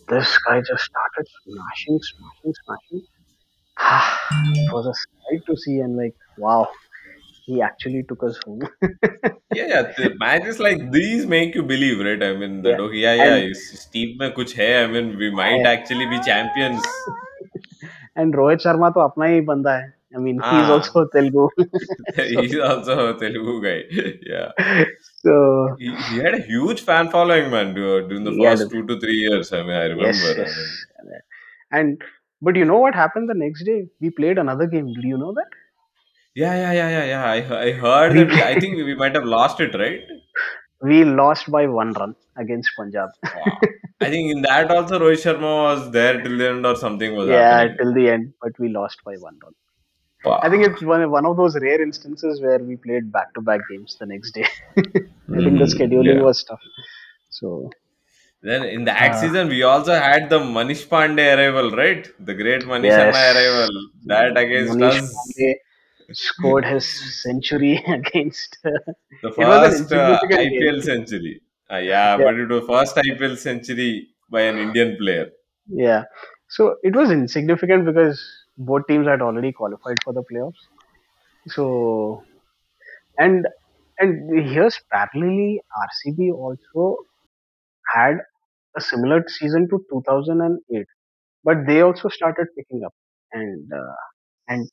this guy just started smashing, smashing, smashing. it was a sight to see, and like, wow, he actually took us home. Yeah, yeah. The matches like these make you believe, right? I mean, that Yeah. okay, yeah, yeah. And- इस team में कुछ है. I mean, we might Yeah. actually be champions. and Rohit Sharma तो अपना ही बंदा है. I mean, he's Ah. also Telugu. He's also a Telugu guy. Yeah. so He, he had a huge fan following, man, during the first two to three years. I mean, I remember. yes. I mean, And but you know what happened the next day? We played another game. Did you know that? yeah, yeah, yeah, yeah, yeah. I, I heard that. We, I think we might have lost it, right? We lost by one run against Punjab. Wow. I think in that also Rohit Sharma was there till the end or something was yeah, happening. till the end, but we lost by one run. I think it's one one of those rare instances where we played back to back games the next day. I think the Mhm, scheduling yeah. was tough. So Then in that Uh, season, we also had the Manish Pandey arrival, right? The great Manish Yes. Anna arrival. That against Manish us, Pandey scored his century against. uh, the It was an first uh, insignificant game. IPL century. Uh, yeah, Yeah. but it was first IPL century by an Indian player. yeah, so it was insignificant because both teams had already qualified for the playoffs. So, and and here's parallelly, RCB also had a similar season to 2008, but they also started picking up, and uh, and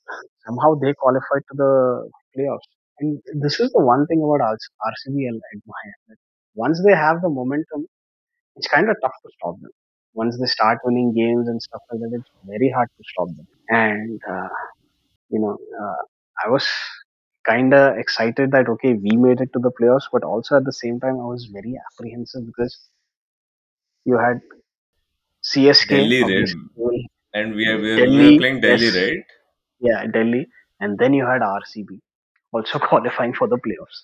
somehow they qualified to the playoffs. And this is the one thing about RCB I'll admire. That once they have the momentum, it's kind of tough to stop them. Once they start winning games and stuff like that, it's very hard to stop them And uh, you know, uh, I was kind of excited that okay, we made it to the playoffs, but also at the same time, I was very apprehensive because you had CSK, Delhi, right? obviously, And we, are, we, were- we Delhi, were playing Delhi, yes. right? yeah, Delhi, and then you had RCB also qualifying for the playoffs.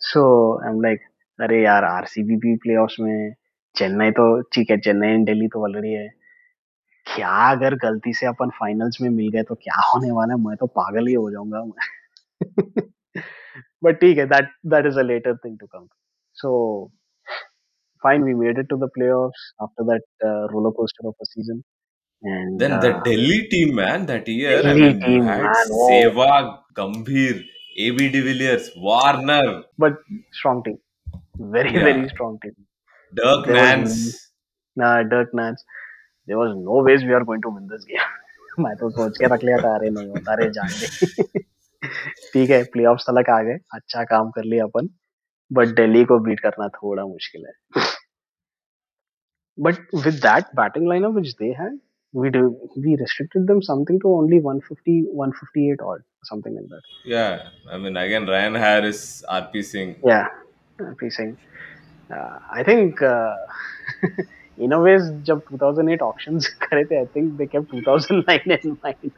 So I'm like, अरे यार RCB भी playoffs में है, चेन्नई तो ठीक है Chennai and Delhi तो already है क्या अगर गलती से अपन फाइनल्स में मिल गए तो क्या होने वाला है? मैं तो पागल ही हो जाऊँगा। बट ठीक है that that is a later thing to come so fine we made it to the playoffs after that roller coaster of a season and then the Delhi team man that year I mean team Sehwag Gambhir AB de Villiers Warner but strong team very very strong team Dirk Nannes ना Dirk Nannes There was no ways we are going to win this game. मैं तो सोच के रख लिया था अरे नहीं होता अरे जान दे ठीक है प्लेऑफ्स तक आ गए अच्छा काम कर लिया अपन बट दिल्ली को बीट करना थोड़ा मुश्किल है but with that batting lineup which they had we do we restricted them something to only 150 158 odd something like that Yeah, I mean again Ryan Harris, RP Singh. yeah I'm saying uh, I think uh, in a ways जब 2008 auctions करे थे I think they kept 2009 in mind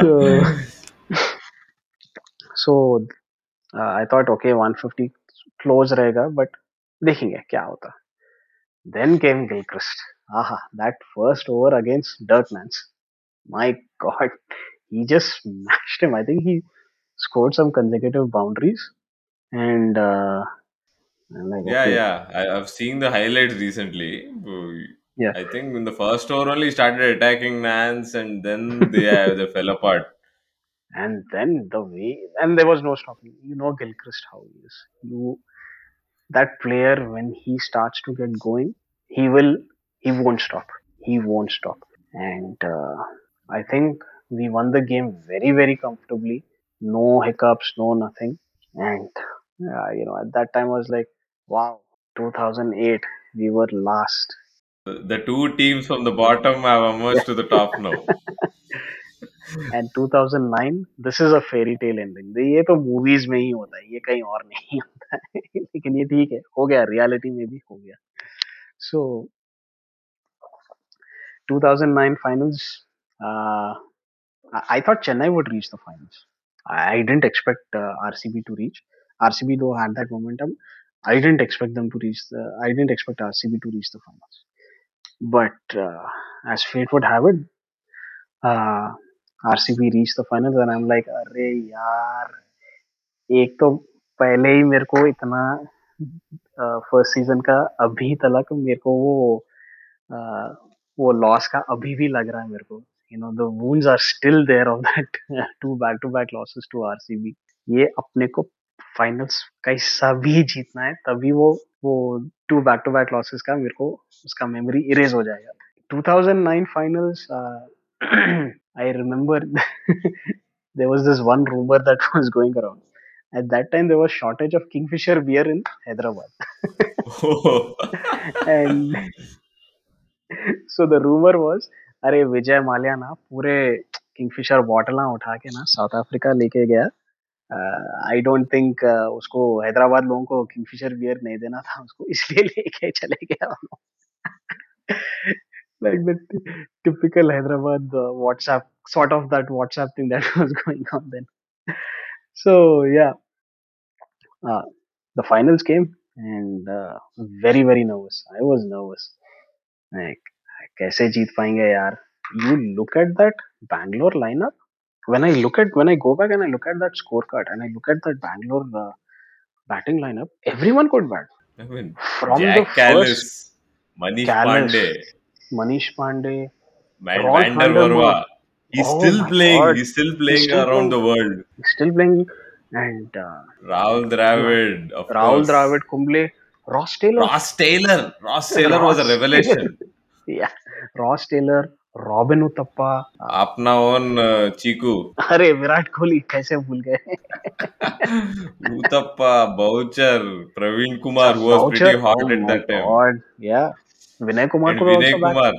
so so uh, I thought okay 150 close रहेगा but देखेंगे क्या होता then came Gilchrist aha that first over against Dirk Nance my god he just smashed him I think he scored some consecutive boundaries and uh, I'm like, Yeah, okay. yeah. I, I've seen the highlights recently. Yeah. I think in the first over only started attacking Nannes and then they uh, they fell apart. And then the way, and there was no stopping. You know Gilchrist how he is. You, that player when he starts to get going, he will, he won't stop. He won't stop. And uh, I think we won the game very, very comfortably. No hiccups, no nothing. And uh, you know, at that time I was like, wow, 2008, we were last. The two teams from the bottom have emerged to the top now. And 2009 this is a fairy tale ending ये तो movies में ही होता है ये कहीं और नहीं होता है लेकिन ये ठीक है हो गया रियलिटी में भी हो गया सो 2009 finals uh, I thought Chennai would reach the finals I didn't expect uh, RCB to reach RCB though had that momentum I didn't expect them to reach the I didn't expect RCB to reach the finals. But uh, as fate would have it uh, RCB reach the final and I am अरे यार एक तो पहले ही मेरे को इतना first season का अभी तक मेरे को वो uh, वो लॉस का अभी भी लग रहा है मेरे को. You know the wounds are still there of that two back losses to RCB ये अपने को फाइनल्स कैसा भी जीतना है तभी वो वो to back to back losses का मेरे को उसका मेमोरी इरेज हो जाएगा 2009 finals uh, I remember there was this one rumor that was going around. At that time, there was shortage of Kingfisher beer in Hyderabad, and so the rumor was, अरे विजय माल्या ना पूरे Kingfisher bottle उठा के ना south Africa लेके गया आई don't think उसको हैदराबाद लोगों को किंगफिशर बियर नहीं देना था, उसको इसलिए लेके चले गया like the typical Hyderabad WhatsApp sort of that WhatsApp thing that was going on then so yeah the finals came and very very nervous I was nervous like कैसे जीत पाएँगे यार? You look at that Bangalore lineup When I look at when I go back and I look at that scorecard and I look at that Bangalore uh, batting lineup, everyone could bat. I mean, From Jack the first Kallis, Manish Kallis, Pandey, Manish Pandey, Man- Vander. He's Oh still playing. He's still playing still around playing. the world. He's still playing, and uh, Rahul Dravid, of Rahul course. Dravid, Kumble, Ross Taylor. Ross Taylor. Ross Taylor was a revelation. yeah, Ross Taylor, Robin Uthappa अपना own Cheeku. अरे विराट कोहली कैसे भूल गए? Uthappa Boucher Praveen Kumar who was pretty hot at that time God yeah Vinay Kumar को Vinay Kumar.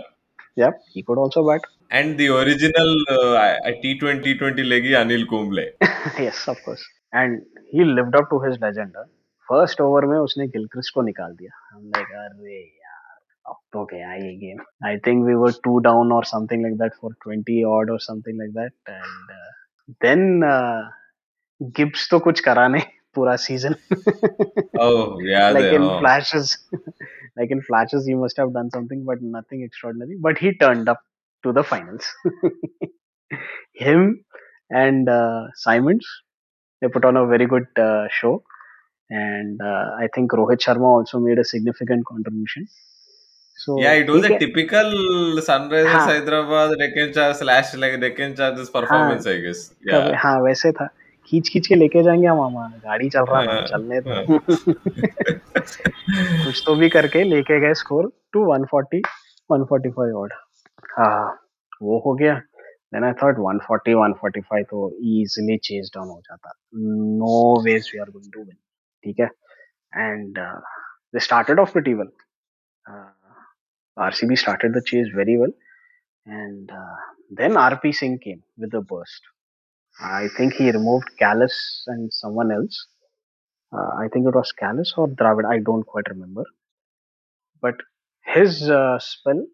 Yeah he he also bat and the original original uh, T20 T20 leggy Anil Kumble. yes, of course. And he lived up to his first over में उसने Gilchrist को निकाल दिया। हमने कहा अरे okay, game. I think we were two down or something like that for 20 odd or something like that. And uh, then uh, Gibbs to kuch karane pura season. oh, yeah. like in oh. flashes. like in flashes, he must have done something, but nothing extraordinary. But he turned up to the finals. Him and uh, Symonds, they put on a very good uh, show. And uh, I think Rohit Sharma also made a significant contribution. So Yeah, it was a है typical Sunrisers हाँ। Hyderabad Deccan Charge slash like Deccan Charges performance, I guess. कब- Yeah. हाँ वैसे था। खींच खींच के लेके जाएँगे हम मामा गाड़ी चल रहा ना चलने तो कुछ तो भी करके लेके गए स्कोर टू 140 145 ऑड हाँ वो हो गया। देन आई थॉट 140 145 तो इजीली चेज डाउन हो जाता। No ways we are going to win ठीक है? And they started off pretty well RCB started the chase very well, and uh, then RP Singh came with a burst. I think he removed Kallis and someone else. Uh, I think it was Kallis or Dravid. I don't quite remember. But his uh, spell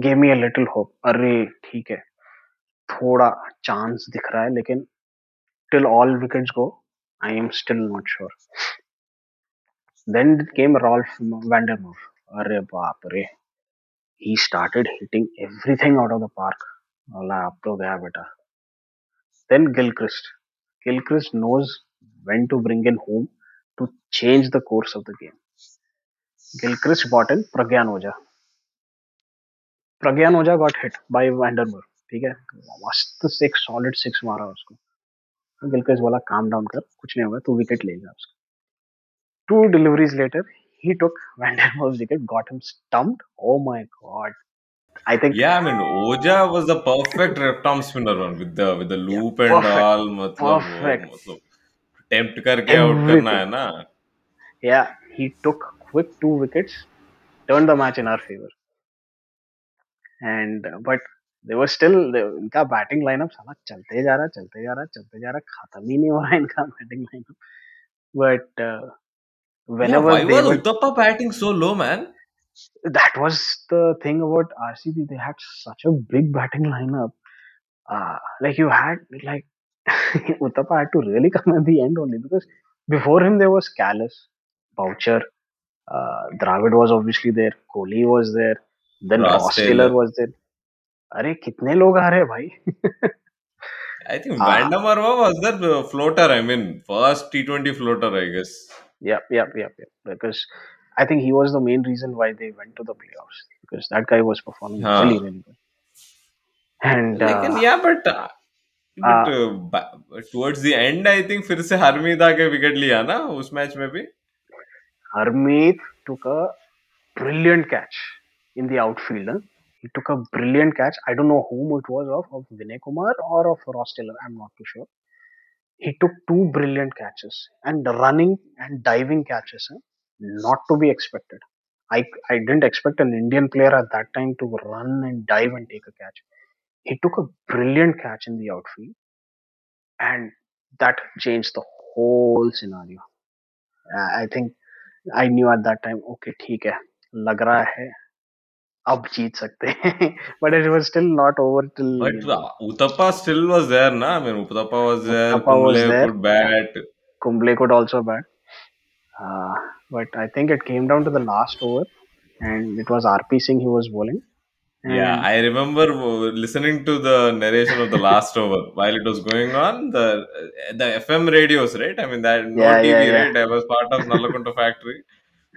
gave me a little hope. अरे ठीक है थोड़ा chance दिख रहा है लेकिन till all wickets go, I am still not sure. Then came Rolf Vandermeer. अरे बाप रे he started hitting everything out of the park. बोला अब तो गया बेटा then Gilchrist. Gilchrist knows when to bring in whom to change the course of the game. Gilchrist bought in Pragyan Oja. Pragyan Oja got hit by Vandermeer. ठीक है मस्त से एक सॉलिड सिक्स मारा उसको गिलक्रिस्ट बोला काम डाउन कर कुछ नहीं होगा तू विकेट लेगा उसको two deliveries later he took Vandermeer's wicket, got him stumped. Oh my god! I think Yeah, I mean Oja was the perfect left arm spinner one with the with the loop yeah, and all. मतलब perfect. मतलब tempt करके out करना है ना. yeah, he took quick two wickets, turned the match in our favor. And uh, but they were still इनका batting lineup साला चलते जा रहा चलते जा रहा चलते जा रहा खत्म ही नहीं हो रहा इनका batting lineup but whenever yeah, why they was were, Uthappa batting so low, man? That was the thing about RCB. They had such a big batting lineup. Uh, like you had like Uthappa had to really come at the end only because before him there was Kallis, Boucher, uh, Dravid was obviously there, Kohli was there, then Ross Taylor was there. अरे कितने लोग आ रहे हैं भाई I think Van der Merwe was there. floater. I mean, first T20 floater, I guess. yep yep yep yep because I think he was the main reason why they went to the playoffs because that guy was performing हाँ. really really well and लेकिन uh, yeah, but uh, but uh, ba- towards the end, I think फिर से हरमीत आके wicket लिया ना उस match में भी. Harmeet took a brilliant catch in the outfield. huh? He took a brilliant catch. I don't know whom it was of, of Vinay Kumar or of Ross Taylor. I'm not too sure. He took two brilliant catches and running and diving catches. huh? Not to be expected. I, I didn't expect an Indian player at that time to run and dive and take a catch. He took a brilliant catch in the outfield and that changed the whole scenario. I I think I knew at that time, okay, ठीक है, लग रहा है, But it was still not over till. Still not uh, still was there na i mean uthappa was there uthappa kumble was there. could kumble could also bat uh, but i think it came down to the last over and it was rp singh who was bowling yeah, I remember listening to the narration of the last over while it was going on. The the FM radios, right? I mean that yeah, not TV, yeah, I was part of Nalakunta factory.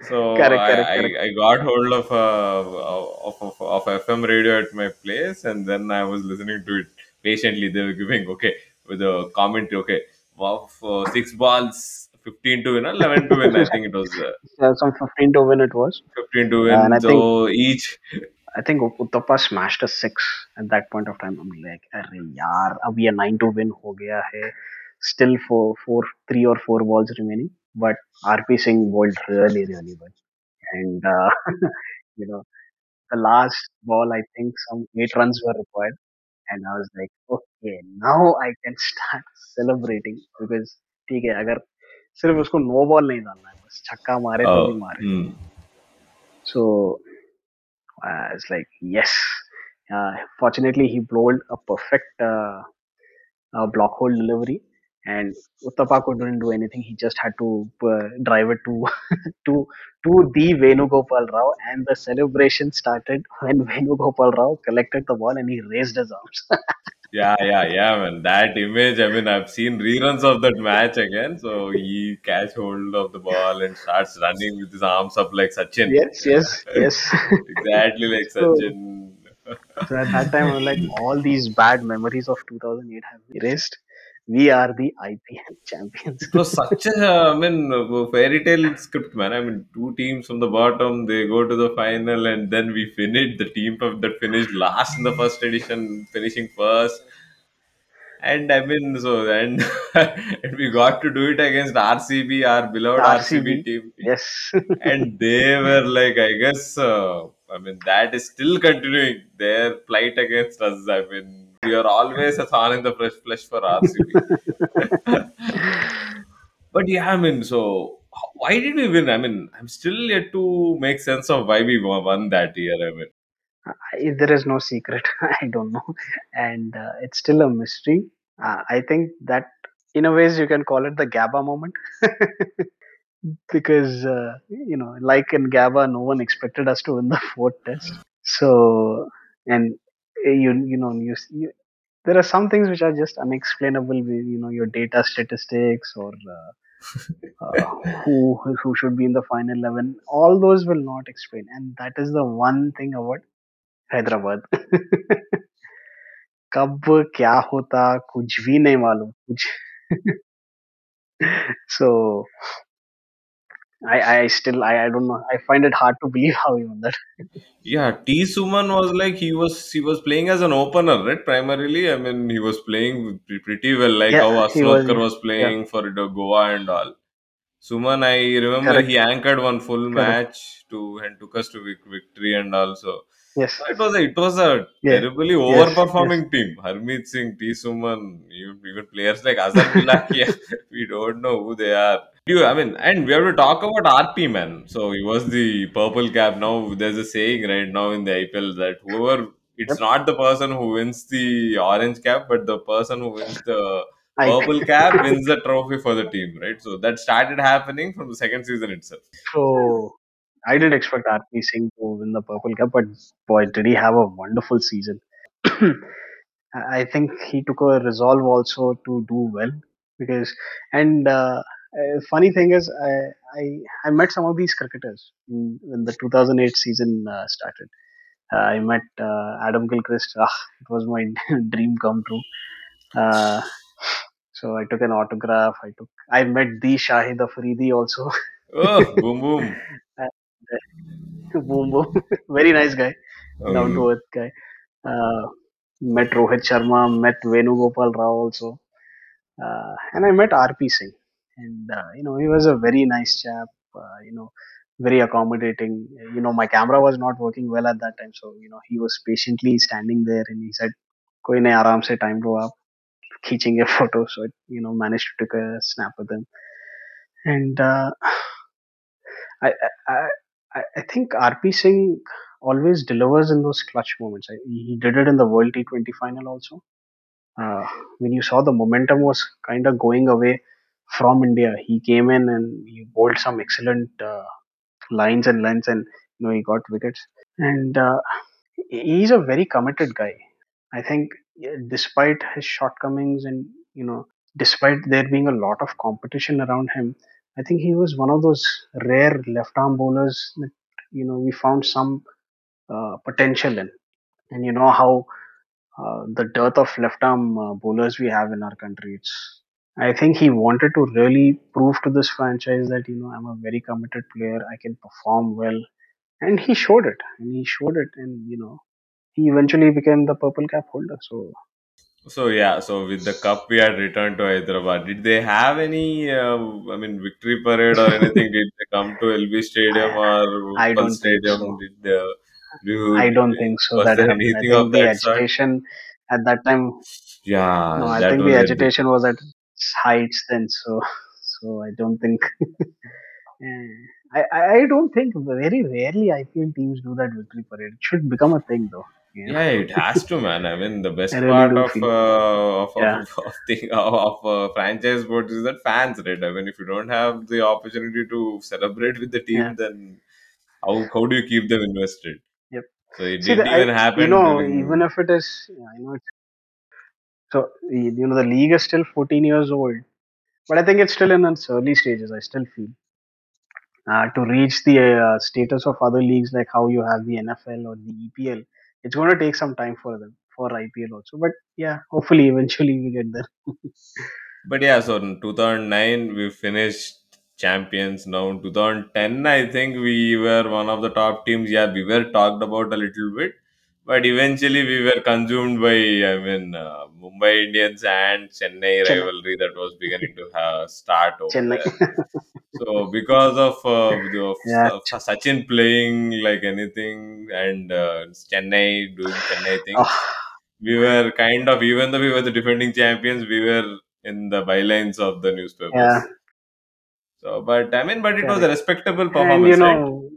So Correct, I, correct, correct. I, got hold of, a of, of of FM radio at my place, and then I was listening to it patiently. They were giving okay with a commentary. Okay, of six balls, fifteen to win, eleven to win. I think it was uh, some 15 to win it was. fifteen to And I win. think So each I think Uthappa smashed a six at that point of time. I'm like, अरे यार अब ये nine to win हो गया है. Still four, four, three or four balls remaining but RP Singh bowled really, really well. And uh, you know, the last ball, I think some eight runs were required, and I was like, okay, now I can start celebrating because ठीक है, अगर सिर्फ उसको no ball नहीं डालना है, बस छक्का मारे तो भी oh, मारे. hmm. So uh, it's like yes. Uh, fortunately, he bowled a perfect block hole delivery, and Uthappa couldn't do anything. He just had to uh, drive it to to to the Venugopal Rao, and the celebration started when Venugopal Rao collected the ball and he raised his arms. Yeah, yeah, yeah, man. That image, I mean, I've seen reruns of that match again. So he catch hold of the ball and starts running with his arms up like Sachin. yes, yes, yes. exactly like So- Sachin. So at that time, I'm like, all these bad memories of 2008 have been erased. We are the IPL champions. It was such a, I mean, fairy tale script, man. I mean, two teams from the bottom, they go to the final, and then we finish the team that finished last in the first edition, finishing first. And I mean, so and, and we got to do it against RCB, our beloved RCB RCB, team, yes. and they were like, I guess, uh, I mean, that is still continuing their plight against us. I mean, we are always a thorn in the flesh, flesh for RCB. But yeah, I mean, so why did we win? I mean, I'm still yet to make sense of why we won that year. I mean, I- there is no secret. I don't know, and uh, it's still a mystery. Uh, I think that in a ways you can call it the Gabba moment because uh, you know, like in Gabba, no one expected us to win the fourth test. So, and uh, you you know you, you there are some things which are just unexplainable. with, You know, your data statistics or uh, uh, who who should be in the final eleven. All those will not explain, and that is the one thing about Hyderabad. कब क्या होता कुछ भी नहीं मालूम कुछ so I I still I, I don't know I find it hard to believe how you won that yeah, T. Suman was like he was he was playing as an opener, right? Primarily, I mean, he was playing pretty well, like how yeah he was Asnodkar was yeah playing for the Goa and all. Suman, I remember correct he anchored one full correct match to and took us to victory and also. yes So it was a, it was a yeah terribly yes yes overperforming team. Harmeet Singh, T. Suman, even, even players like Azhar Bilakhia, we don't know who they are. You, I mean, and we have to talk about RP man. So he was the purple cap. Now there's a saying right now in the IPL that whoever it's yep not the person who wins the orange cap, but the person who wins the I purple cap wins the trophy for the team, right? So that started happening from the second season itself. so I didn't expect RP Singh to win the purple cup but boy did he have a wonderful season I I think he took a resolve also to do well because and uh, uh, funny thing is I, I I met some of these cricketers in, when the 2008 season uh, started. Uh, I met uh, Adam Gilchrist. Ah, it was my dream come true. Uh, so I took an autograph. I took I met the Shahid Afridi also. Oh, boom, boom. boom boom, very nice guy, down to Um, earth guy. Uh, met Rohit Sharma. Met Venugopal Rao also. uh, and I met RP Singh, and uh, you know he was a very nice chap. Uh, you know, very accommodating. You know, my camera was not working well at that time, so you know he was patiently standing there, and he said, "कोई नहीं आराम से time लो आप खींचेंगे photo." So I, you know managed to take a snap with him, and uh, I, I I I think RP Singh always delivers in those clutch moments. I, he did it in the World T20 final also uh, when you saw the momentum was kind of going away from India, he came in and he bowled some excellent uh, lines and lengths, and you know he got wickets. And uh, he's a very committed guy. I think, despite his shortcomings, and you know, despite there being a lot of competition around him, I think he was one of those rare left-arm bowlers that you know we found some uh, potential in. And you know how uh, the dearth of left arm uh, bowlers we have in our country. It's I think he wanted to really prove to this franchise that you know I'm a very committed player. I can perform well, and he showed it. And he showed it, and you know he eventually became the purple cap holder. So so yeah, so with the cup we had returned to Hyderabad. Did they have any, uh, I mean, victory parade or anything? Did they come to LB Stadium I, or I don't Stadium? so. Did they, do I don't think so. That happened. I think of the that sort? agitation at that time. Yeah, No, I think the agitation was at heights then. So so I don't think. Eh, I, I I don't think very rarely IPL teams do that victory parade. It should become a thing though. You know, Yeah, it has to, man. I mean, the best really part of uh, of Yeah, of of, thing, of uh, franchise sports is that fans, right? I mean, if you don't have the opportunity to celebrate with the yeah, team, then how how do you keep them invested? yep. So it See, didn't the, I even you happen know even if it is, yeah, I know it's so you know the league is still 14 years old, but I think it's still in its early stages. I still feel uh, to reach the uh, status of other leagues like how you have the NFL or the EPL, it's going to take some time for them for IPL also. But yeah, hopefully eventually we get there. But yeah, so in 2009 we finished champions. Now in 2010, I think we were one of the top teams. Yeah, we were talked about a little bit, but eventually we were consumed by I mean uh, Mumbai Indians and Chennai Chennai, rivalry that was beginning to have start over Chennai. there. So because of, uh, the, of, yeah, of Sachin playing like anything and uh, Chennai doing Chennai things, oh, we were kind of even though we were the defending champions, we were in the bylines of the yeah, newspapers. So, but I mean, but it was a correct. respectable And you performance, right? know,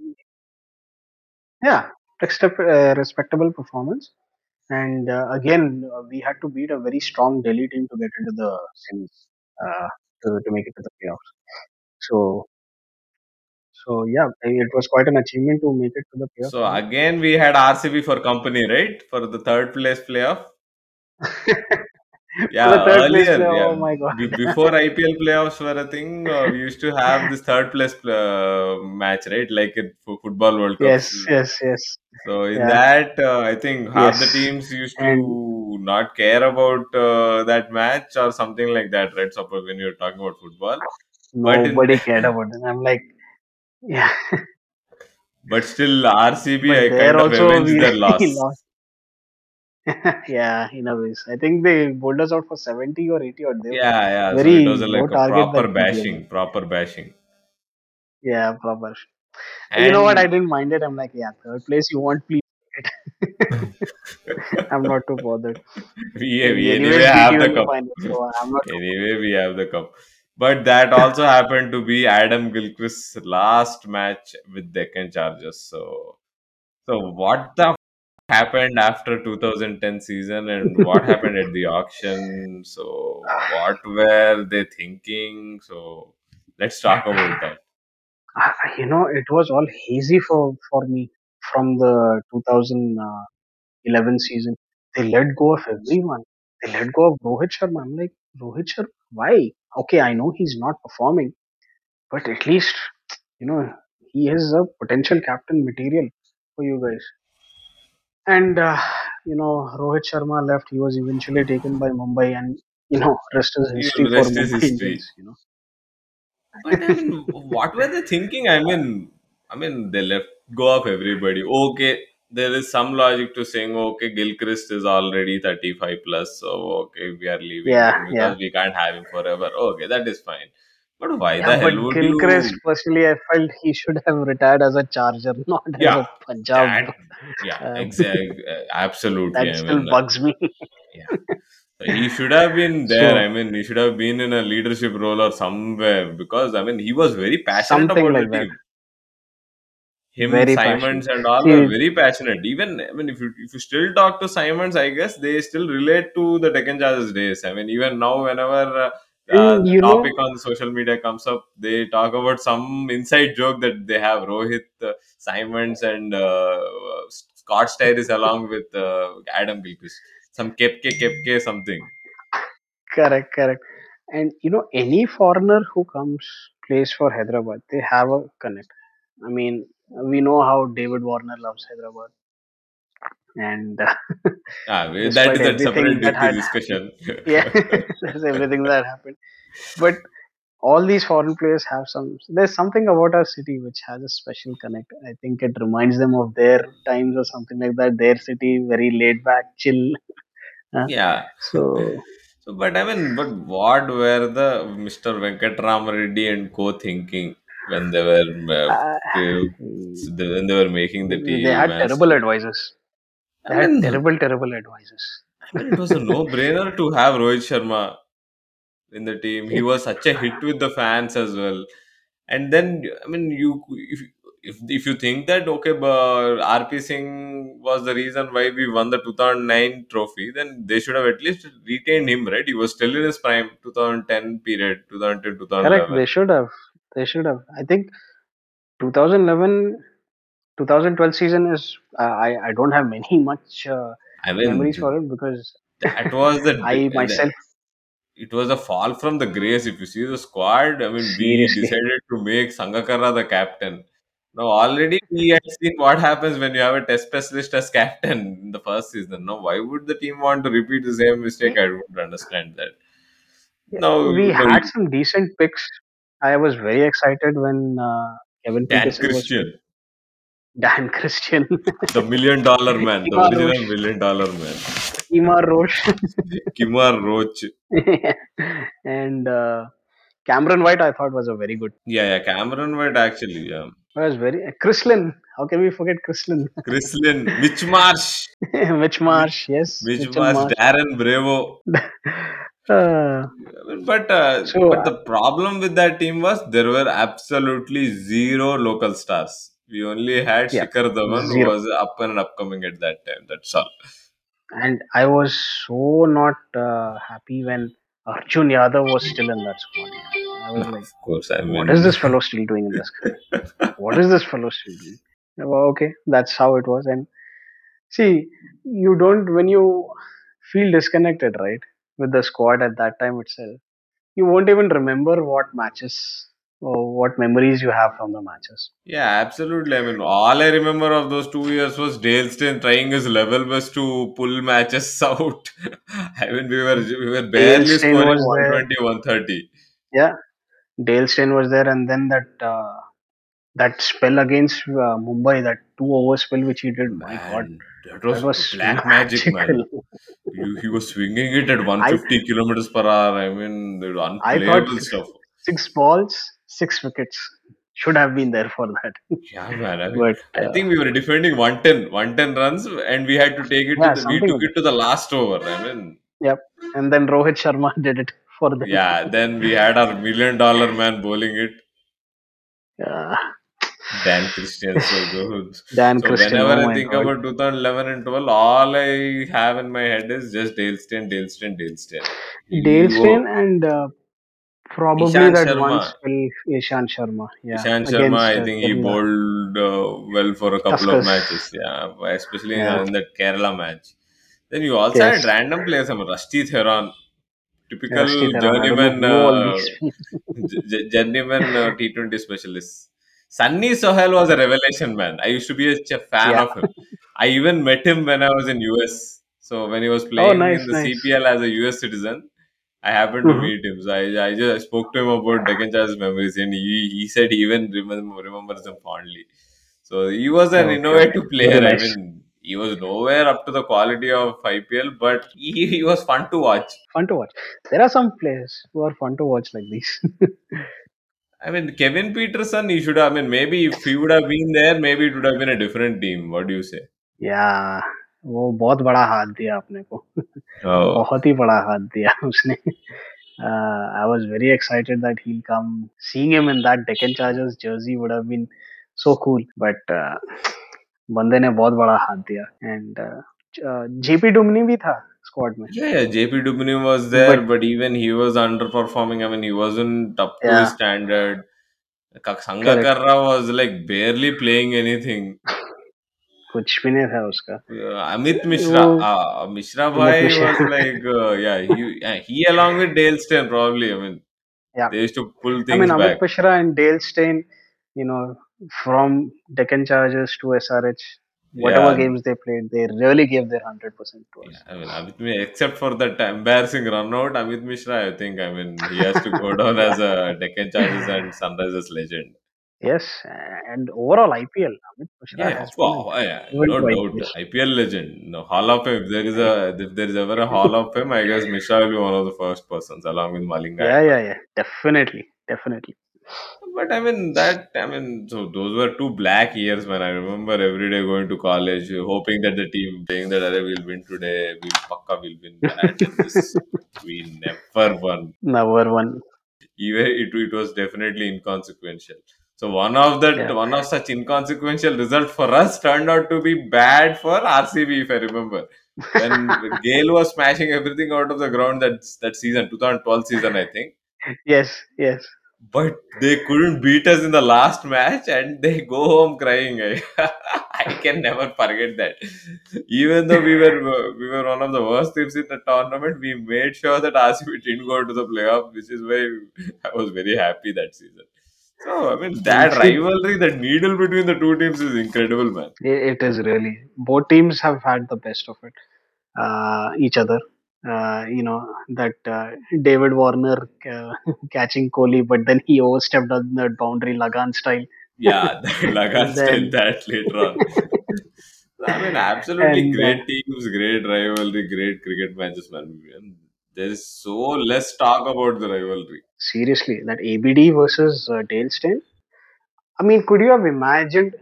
yeah, respect, uh, respectable performance. And uh, again, uh, we had to beat a very strong Delhi team to get into the semis uh, to, to make it to the playoffs. So, so yeah, it was quite an achievement to make it to the playoffs. So again. we had RCB for company, right, for the third place playoff. Yeah, the third place earlier, player, yeah, oh my god. be- before IPL playoffs were a thing, uh, we used to have this third place uh, match, right, like in fo- football World Cups. Yes, yes, yes. So in Yeah, that, uh, I think half the yes. teams used And to not care about uh, that match or something like that, right? Suppose when you're talking about football, but in nobody cared about it. I'm like, yeah. but still RCB, But I there kind of also avenged we their really loss. lost. yeah, in a ways. I think they bowled us out for 70 or 80 or they Yeah, yeah. So it very was a, low like a target proper that we gave them. bashing, proper bashing. Yeah, proper. You know what? I And didn't mind it. I'm like, yeah, third place you want, please. I'm not too bothered. we, We we anyway beat have you the in the cup. final, so I'm not too Anyway, we have the cup. But that also happened to be Adam Gilchrist's last match with Deccan Chargers. So, so what the f- happened after 2010 season and what happened at the auction? So, what were they thinking? So, let's talk about that. You know, it was all hazy for for me from the 2011 season. They let go of everyone. They let go of Rohit Sharma. I'm like, Rohit Sharma, why? Okay, I know he's not performing, but at least you know he is a potential captain material for you guys. And uh, you know, Rohit Sharma left. He was eventually taken by Mumbai, and you know, rest is history for rest is Mumbai history. Indians. You know, But I mean, what were they thinking? I mean, I mean, they left go of everybody. Okay, there is some logic to saying, okay, Gilchrist is already 35 plus, so okay, we are leaving yeah, him yeah. because we can't have him forever. Okay, that is fine. But why Yeah, the but hell would Gilchrist, you? personally, I felt he should have retired as a Charger, not as Yeah, a Punjab. that, yeah, Um, exactly, absolutely. that I still mean, uh, bugs me. yeah. So he should have been there. I mean, he should have been in a leadership role or somewhere because I mean, he was very passionate about the like that. team. him, Very Symonds, passionate. and all were very passionate. Even I mean, if you if you still talk to Symonds, I guess they still relate to the Deccan Chargers days. I mean, even now, whenever uh, uh, the you know, topic on social media comes up, they talk about some inside joke that they have Rohit, uh, Symonds, and uh, Scott Styris along with uh, Adam Gilchrist. Some Kepke Kepke something. correct, correct. And you know, any foreigner who comes plays for Hyderabad, they have a connect. I mean, we know how David Warner loves Hyderabad, and uh, Ah, that is a separate that had, discussion. yeah, there's everything that happened. But all these foreign players have some. There's something about our city which has a special connect. I think it reminds them of their times or something like that. Their city, very laid back, chill. yeah. so So, but I mean, but what were the Mr. Venkatram Reddy and co thinking when they were uh, uh, when they were making the team they had terrible advisors. They I had mean, terrible, terrible advisors. I mean, it was a no-brainer to have Rohit Sharma in the team. He was such a hit with the fans as well. And then, I mean, you if if, if you think that okay, but RP Singh was the reason why we won the 2009 trophy, then they should have at least retained him, right? He was still in his prime, 2010 period, 2010 2011. Correct. They should have. They should have. I think 2011, 2012 season is. Uh, I I don't have many much uh, I mean, memories for it because that was the, I myself it was a fall from the grace. If you see the squad, I mean, we seriously decided to make Sangakkara the captain. Now already we had seen what happens when you have a test specialist as captain in the first season. Now why would the team want to repeat the same mistake? I don't understand that. Yeah, No, we had some decent picks. I was very excited when uh, Kevin Dan Pietersen was Christian. Dan Christian, the million dollar man, the original million dollar man, Kemar Roach, Kemar Roach. and uh, Cameron White. I thought was a very good. Yeah, yeah, Cameron White actually. Yeah, Was very Chris Lynn. How can we forget Chris Lynn? Chris Lynn, Mitch Marsh, Mitch Marsh. Yes, Mitch Marsh, Marsh. Darren Bravo. Uh, But uh, So, but the problem with that team was there were absolutely zero local stars. We only had Yeah, Shikhar Dhawan who was up and upcoming at that time. That's all. And I was so not uh, happy when Arjun Yadav was still in that squad. I was like, Of course, I mean, what is this fellow still doing in this? What is this fellow still doing? Well, okay, that's how it was. And see, you don't when you feel disconnected, right, with the squad at that time itself, you won't even remember what matches what memories you have from the matches. yeah, absolutely. I mean, all I remember of those two years was Dale Steyn trying his level best to pull matches out. I mean, we were we were barely Steyn scoring was there. 120, 130. Yeah, Dale Steyn was there, and then that uh, that spell against uh, Mumbai, that two over spell which he did. My God, that was, that was black magic, man. magical. You, he was swinging it at 150 kilometers per hour. I mean, were I unplayable thought stuff. six balls, six wickets should have been there for that. Yeah, man. I, mean, But I uh, think we were defending 110, 110 runs, and we had to take it yeah, to the. We took it to the last over. I mean, Yep. And then Rohit Sharma did it for them. yeah. Then we had our million dollar man bowling it, Yeah. Dan Christian. So. Dan So Christian. whenever Oh I think God. about 2011 and 12, all I have in my head is just Dale Steyn, Dale Steyn, Dale Steyn. Dale Steyn and uh, probably Ishant that Sharma. one spell, Ishant Sharma. Yeah. Against Sharma, I uh, think he Kerala. bowled uh, well for a couple of Tuskers. matches. Yeah, especially in, Yeah. in that Kerala match. Then you also Yes. had random players. I mean, Rusty Theron, typical Rusty Theron. I don't journeyman, all uh, these j- j- journeyman uh, T20 specialist. Sunny Sohal was a revelation, man. I used to be a ch- fan Yeah. of him. I even met him when I was in US. So when he was Oh, playing nice, in the nice. CPL as a US citizen, I happened to meet him. So I, I just I spoke to him about Deccan Chargers memories, and he, he said he even remember, remembers them fondly. So he was an Okay, innovative player. Very I nice. mean, he was nowhere up to the quality of IPL, but he, he was fun to watch. Fun to watch. There are some players who are fun to watch like these. I mean, Kevin Pietersen, he should have. I mean, maybe if he would have been there, maybe it would have been a different team. What do you say? या वो बहुत बड़ा हाथ दिया अपने को। oh. बहुत ही बड़ा हाथ दिया उसने। I was very excited that he came seeing him in Deccan Chargers jersey would have been so cool but बंदे ने बहुत बड़ा हाथ दिया। एंड जेपी डुमनी भी था स्क्वाड में। या या JP Duminy was there but even he was underperforming I mean he wasn't up to standard कक Sangakkara was like barely playing anything कुछ भी नहीं था उसका. Uh, Amit Mishra, वो uh, Mishra Amit Bhai Mishra. was like, uh, yeah, he, yeah, he along with Dale Steyn probably. I mean, yeah. they used to pull I things mean Amit back. Mishra and Dale Steyn, you know, from Deccan Chargers to SRH, whatever Yeah, games they played, they really gave their hundred percent to yeah. us. I mean, Amit, Mi- except for that embarrassing run out, Amit Mishra, I think, I mean, he has to go down as a Deccan Chargers and Sunrisers legend. Yes, and overall IPL, Amit Mishra Yeah, has been course, oh, a yeah, no to doubt. IPL. IPL legend, no Hall of Fame. If there is a, if there is ever a Hall of Fame, I guess Mishra will be one of the first persons, along with Malinga Yeah, and yeah, yeah, definitely, definitely. But I mean that I mean so those were two black years when I remember every day going to college hoping that the team saying that "Arey, we'll win today, we'll pakka will win that and this we never won. Never one. Even it, it was definitely inconsequential. So one of that Yeah, one of such inconsequential result for us turned out to be bad for RCB if I remember. When Gayle was smashing everything out of the ground that that season, 2012 season I think. yes, yes. But they couldn't beat us in the last match and they go home crying. I, I can never forget that. Even though we were we were one of the worst teams in the tournament, we made sure that RCB didn't go to the playoff, which is why I was very happy that season. So I mean that rivalry, that needle between the two teams is incredible, man. it, is really both teams have had the best of it. Uh, each other. Uh, you know that uh, David Warner uh, catching Kohli, but then he overstepped on that boundary Lagaan style. Yeah, Lagaan style that later on. I mean, absolutely and uh, great teams, great rivalry, great cricket matches, man. And there is so less talk about the rivalry. seriously, that ABD versus uh, Dale Steyn. I mean, could you have imagined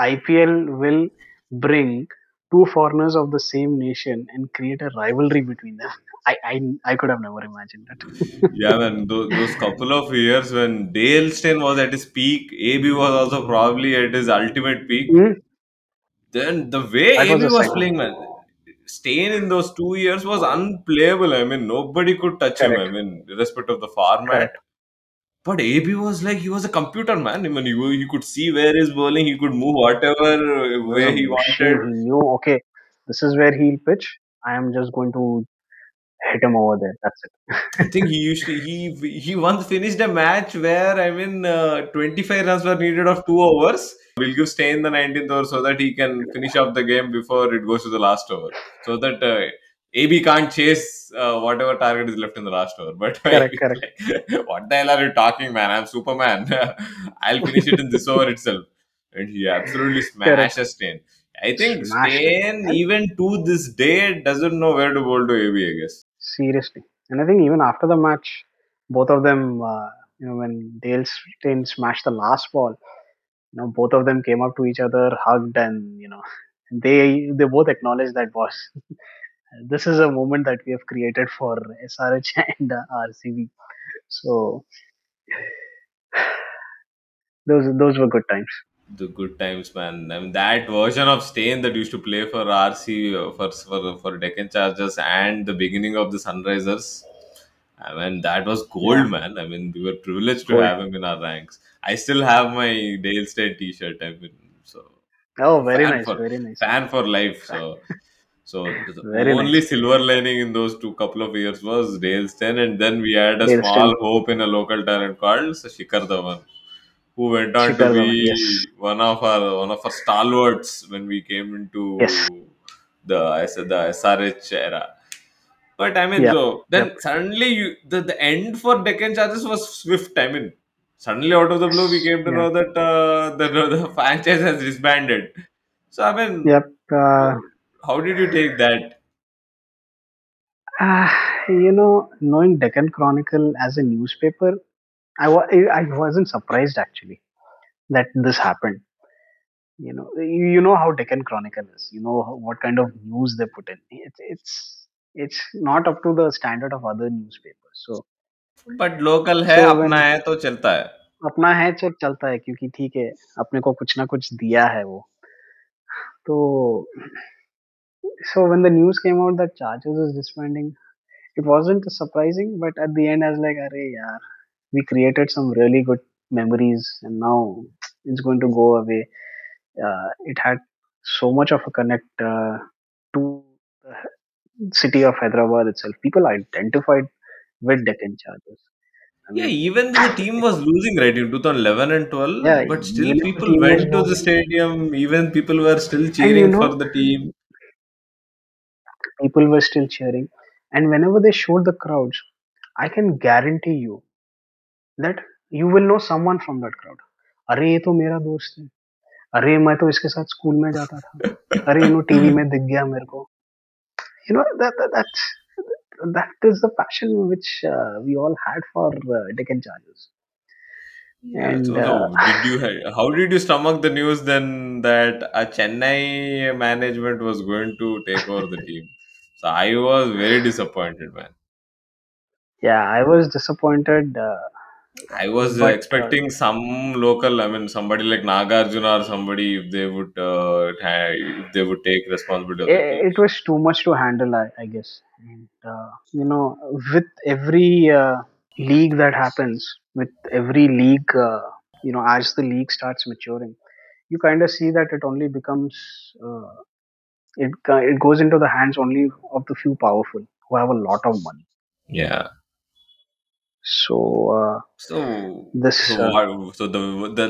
IPL will bring two foreigners of the same nation and create a rivalry between them? I I, I could have never imagined that. Yeah, man, those, those couple of years when Dale Steyn was at his peak, AB was also probably at his ultimate peak. Hmm, Then the way that was AB a was playing, man, Steyn in those two years was unplayable. I mean, nobody could touch him. I mean, irrespective of the format. correct. But AB was like he was a computer man. I mean, you he could see where he's bowling. He could move whatever He way he wanted. He knew, okay, this is where he'll pitch. I am just going to hit him over there. That's it. I think he used to he he once finished a match where I mean uh, 25 runs were needed of two overs. We'll give Steyn the 19th over so that he can finish off the game before it goes to the last over, so that uh, AB can't chase uh, whatever target is left in the last over. But correct, correct. like, "What the hell are you talking, man? I'm Superman. I'll finish it in this over itself." And he absolutely smashes Steyn. I think Smashed it. Steyn, And even to this day, doesn't know where to bowl to AB. I guess. Seriously. And I think even after the match, both of them, uh, you know, when Dale Steyn smashed the last ball, you know, both of them came up to each other, hugged, and you know, they they both acknowledged that boss. This is a moment that we have created for SRH and uh, RCB. So those those were good times. The good times, man. I mean, that version of Steyn that used to play for RC uh, for for for Deccan Chargers and the beginning of the Sunrisers. I mean, that was Yeah, gold, man. I mean, we were privileged to gold. have him in our ranks. I still have my Dale Steyn T-shirt. I mean, so Oh, very fan nice, for very nice. fan for life. So so the Very only nice. silver lining in those two couple of years was Dale Steyn, and then we had a Dale small Steyn, hope in a local talent called Shikhar Dhawan who went on to Dhawan. Yes, be one of our one of our stalwarts when we came yes, into the I said the SRH era. But I mean, yep, so yep, then suddenly you, the the end for Deccan Chargers was swift. I mean, suddenly out of the blue we came to know that uh, the the franchise has disbanded. So I mean, yep. Uh, how did you take that? ah, you know, knowing Deccan Chronicle as a newspaper, I wa- I wasn't surprised actually that this happened. You know, you, you know how Deccan Chronicle is. You know what kind of news they put in. It's it's it's not up to the standard of other newspapers. So But local है so अपना when है तो चलता है. अपना है चल चलता है क्योंकि ठीक है अपने को कुछ ना कुछ दिया है वो तो so when the news came out that Chargers is disbanding, it wasn't surprising, but at the end I was like, "Arey yaar, we created some really good memories, and now it's going to go away." Uh, it had so much of a connect uh, to the city of Hyderabad itself. People identified with Deccan Chargers. I Yeah, even the team was losing right in 2011 and 12, yeah, but still even if the people went to the stadium, even people were still and you cheering for the team. people were still cheering. And whenever they showed the crowds, I can guarantee you that you will know someone from that crowd. अरे ये तो मेरा दोस्त है अरे मैं तो इसके साथ स्कूल में जाता था अरे यू नो टीवी में दिख गया मेरे को you know that's that is the passion which uh, we all had for uh, Deccan Chargers. Yeah, uh, how, did you, how did you stomach the news then that a Chennai management was going to take over the team? So I was very disappointed, man. Yeah, I was disappointed. Uh, I was uh, but uh, expecting some local, I mean, somebody like Nagarjuna or somebody if they would uh, if they would take responsibility of the it, team. it was too much to handle I, I guess and uh, you know with every uh, league that happens with every league uh, you know as the league starts maturing you kind of see that it only becomes uh, it ki- it goes into the hands only of the few powerful who have a lot of money Yeah. So uh, So, this so uh, what? So the the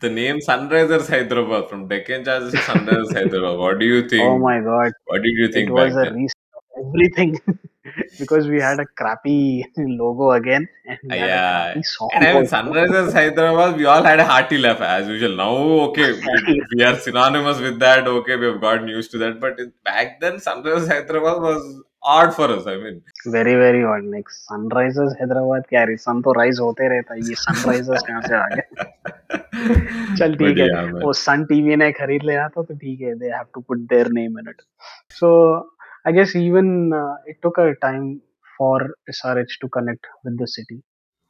the name Sunrisers Hyderabad from Deccan Chargers to Sunrisers Hyderabad. What do you think? oh my god, What did you it think back was a then? reset of everything because we had a crappy logo again and we had a yeah, crappy and I mean also. Sunrisers Hyderabad. We all had a hearty laugh as usual. Now, okay, we, we are synonymous with that. Okay, we have gotten used to that. But in, back then, Sunrisers Hyderabad was odd for us. I mean, very very odd like Sunrisers Hyderabad क्या रे सन तो rise होते रहता है ये Sunrisers कहाँ से आ गए चल ठीक है yeah. वो सन टीवी ने खरीद लिया था तो ठीक है they have to put their name in it so I guess even it took a time for SRH to connect with the city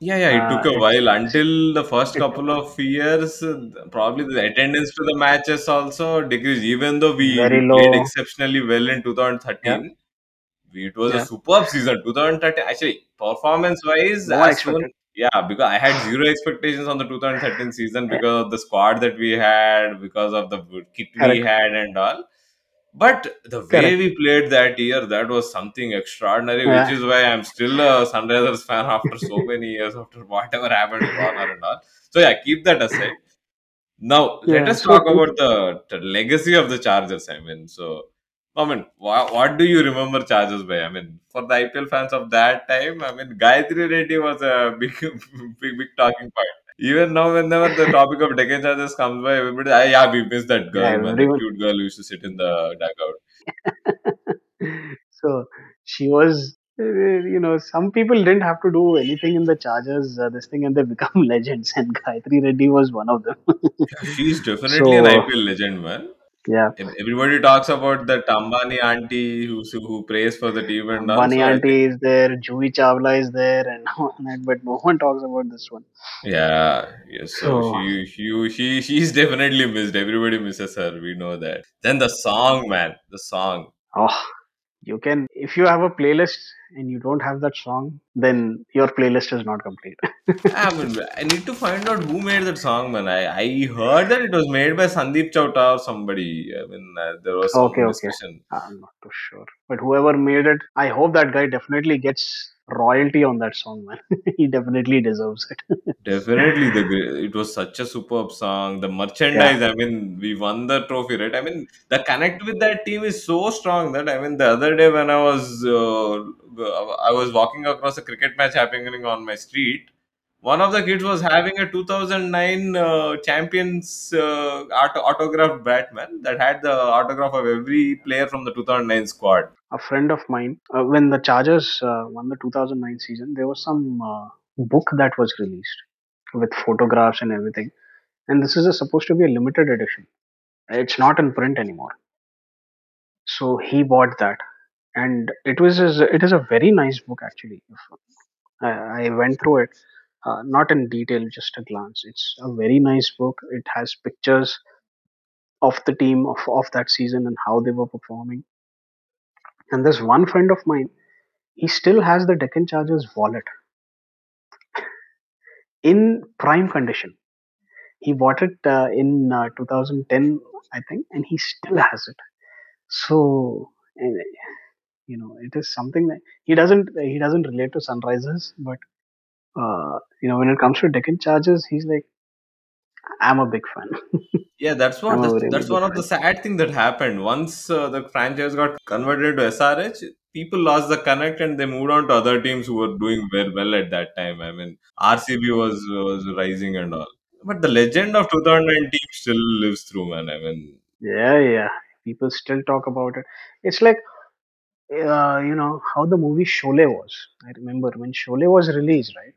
Yeah, yeah, it took uh, a it's, while until the first it couple of years. uh, Probably the attendance to the matches also decreased. Even though we, very played exceptionally well in 2013, we, it was a superb season. 2013, actually, performance wise, no one as soon, expected yeah, because I had zero expectations on the 2013 season because of the squad that we had, because of the kit we had, and all. But the way correct we played that year, that was something extraordinary, which is why I'm still a Sunrisers fan after so many years, after whatever happened Warner and all. So, yeah, keep that aside. Now, let us talk about the, the legacy of the Chargers. I mean, so, I mean, what, what do you remember Chargers by? I mean, for the IPL fans of that time, I mean, Gayatri Reddy was a big, big, big talking point. Even now, whenever the topic of Deccan Chargers comes by, everybody, ah, yeah, we miss that yeah girl, man, the cute girl who used to sit in the dugout. so she was you know some people didn't have to do anything in the chargers uh, this thing and they become legends and gayatri reddy was one of them Yeah, she's definitely an so IPL legend, man. Yeah Ev- Everybody talks about that Ambani auntie who who prays for the team and all. Bunny So I think, auntie is there Juhi Chawla is there and all that but no one talks about this one yeah, yes. So so she she she she's definitely missed. Everybody misses her. We know that. Then the song, man, the song. Oh. You can if you have a playlist and you don't have that song then your playlist is not complete I mean, I need to find out who made that song, man. I, I heard that it was made by Sandeep Chowta or somebody. I mean, uh, there was okay some okay discussion. i'm not too sure but whoever made it i hope that guy definitely gets royalty on that song man he definitely deserves it Definitely, the it was such a superb song. The yeah merchandise, I mean, we won the trophy, right? I mean, the connect with that team is so strong that I mean, the other day when I was uh, I was walking across a cricket match happening on my street, one of the kids was having a 2009 uh, champions uh, auto- autographed Batman that had the autograph of every player from the 2009 squad. a friend of mine uh, when the chargers uh, won the 2009 season there was some uh, book that was released with photographs and everything. And this is a, supposed to be a limited edition. It's not in print anymore. So he bought that. And it was it is a very nice book actually. I, I went through it uh, not in detail just a glance. It's a very nice book. It has pictures of the team of, of that season and how they were performing. And there's one friend of mine he still has the deccan chargers wallet in prime condition. He bought it uh, in uh, 2010 i think and he still has it. So eh, you know it is something that he doesn't he doesn't relate to sunrisers, but uh, you know when it comes to deccan chargers he's like i'm a big fan Yeah, that's a that's, very that's one of the sad thing that happened. Once uh, the franchise got converted to SRH, people lost the connect and they moved on to other teams who were doing very well at that time. I mean, RCB was was rising and all. But the legend of 2009 team still lives through, man. I mean, yeah yeah people still talk about it it's like uh, you know how the movie Sholay was. I remember when Sholay was released right?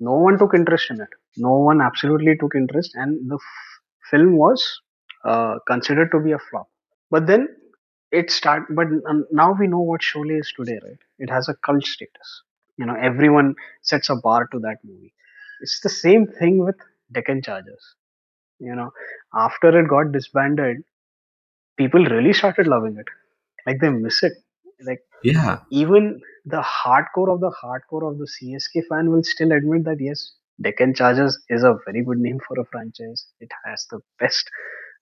No one took interest in it. No one absolutely took interest. And the f- film was uh, considered to be a flop. But then it start but now we know what Sholay is today right? It has a cult status. You know everyone sets a bar to that movie. It's the same thing with deccan chargers. You know after it got disbanded people really started loving it. Like they miss it like yeah, even the hardcore of the hardcore of the csk fan will still admit that yes deccan chargers is a very good name for a franchise it has the best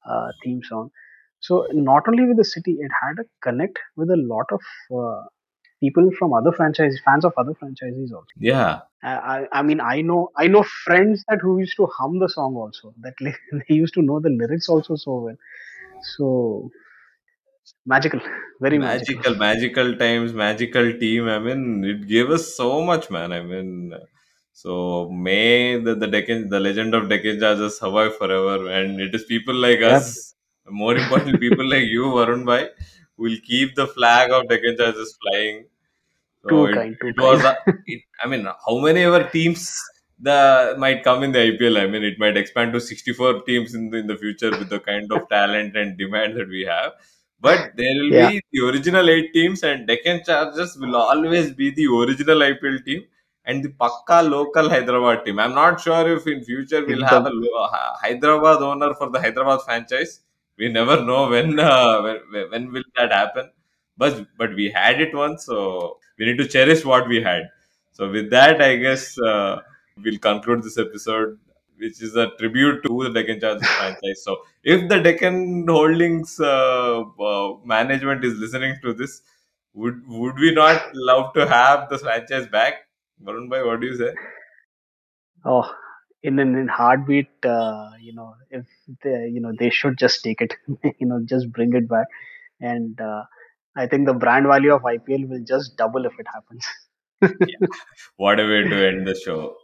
uh, theme song so not only with the city it had a connect with a lot of uh, people from other franchises, fans of other franchises also. Yeah. I, I, mean, I know, I know friends that who used to hum the song also. That they used to know the lyrics also so well. So magical, very magical. magical magical times magical team. I mean it gave us so much man. I mean so may the the Deccan, the legend of Deccan Chargers survive forever. And it is people like Yeah. us more important people like you Varun Bhai who will keep the flag of Deccan Chargers flying. So Too it, kind, too it was a, it, I mean how many ever teams the might come in the IPL I mean it might expand to 64 teams in the, in the future with the kind of talent and demand that we have but there will Yeah. be the original eight teams, and Deccan Chargers will always be the original IPL team and the Pakka local Hyderabad team. I'm not sure if in future we'll have a Ekdam. lo- uh, Hyderabad owner for the Hyderabad franchise. We never know when uh, when, when will that happen. But but we had it once, so we need to cherish what we had. So with that, I guess uh, we'll conclude this episode, which is a tribute to the Deccan Chargers franchise. So if the Deccan Holdings uh, uh, management is listening to this, would would we not love to have the franchise back? Varun bhai, what do you say? Oh, in an in heartbeat, uh, you know, if they, you know, they should just take it, you know, just bring it back, and uh, I think the brand value of IPL will just double if it happens. What a way to end the show.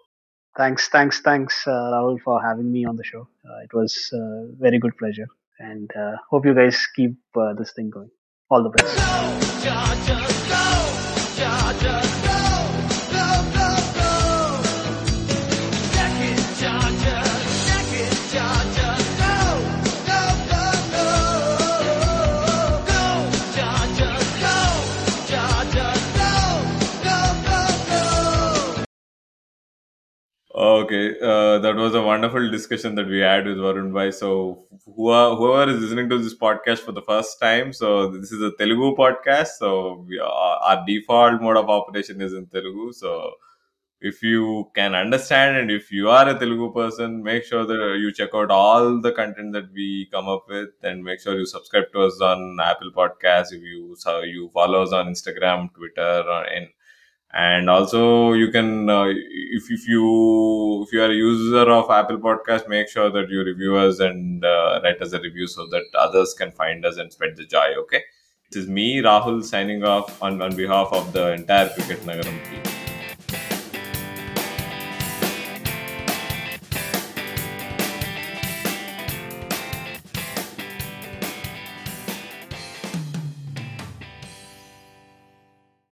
Thanks, thanks, thanks, uh, Rahul, for having me on the show. Uh, it was a very good pleasure, and uh, hope you guys keep uh, this thing going. All the best. Okay, uh, that was a wonderful discussion that we had with Varun Bhai. So, who are, whoever is listening to this podcast for the first time, so this is a Telugu podcast. So, we are, our default mode of operation is in Telugu. So, if you can understand and if you are a Telugu person, make sure that you check out all the content that we come up with, and make sure you subscribe to us on Apple Podcasts. If you so you follow us on Instagram, Twitter, or in and also you can uh, if, if you if you are a user of apple podcast make sure that you review us and uh, write us a review so that others can find us and spread the joy okay? This is me rahul signing off on, on behalf of the entire cricket nagaram team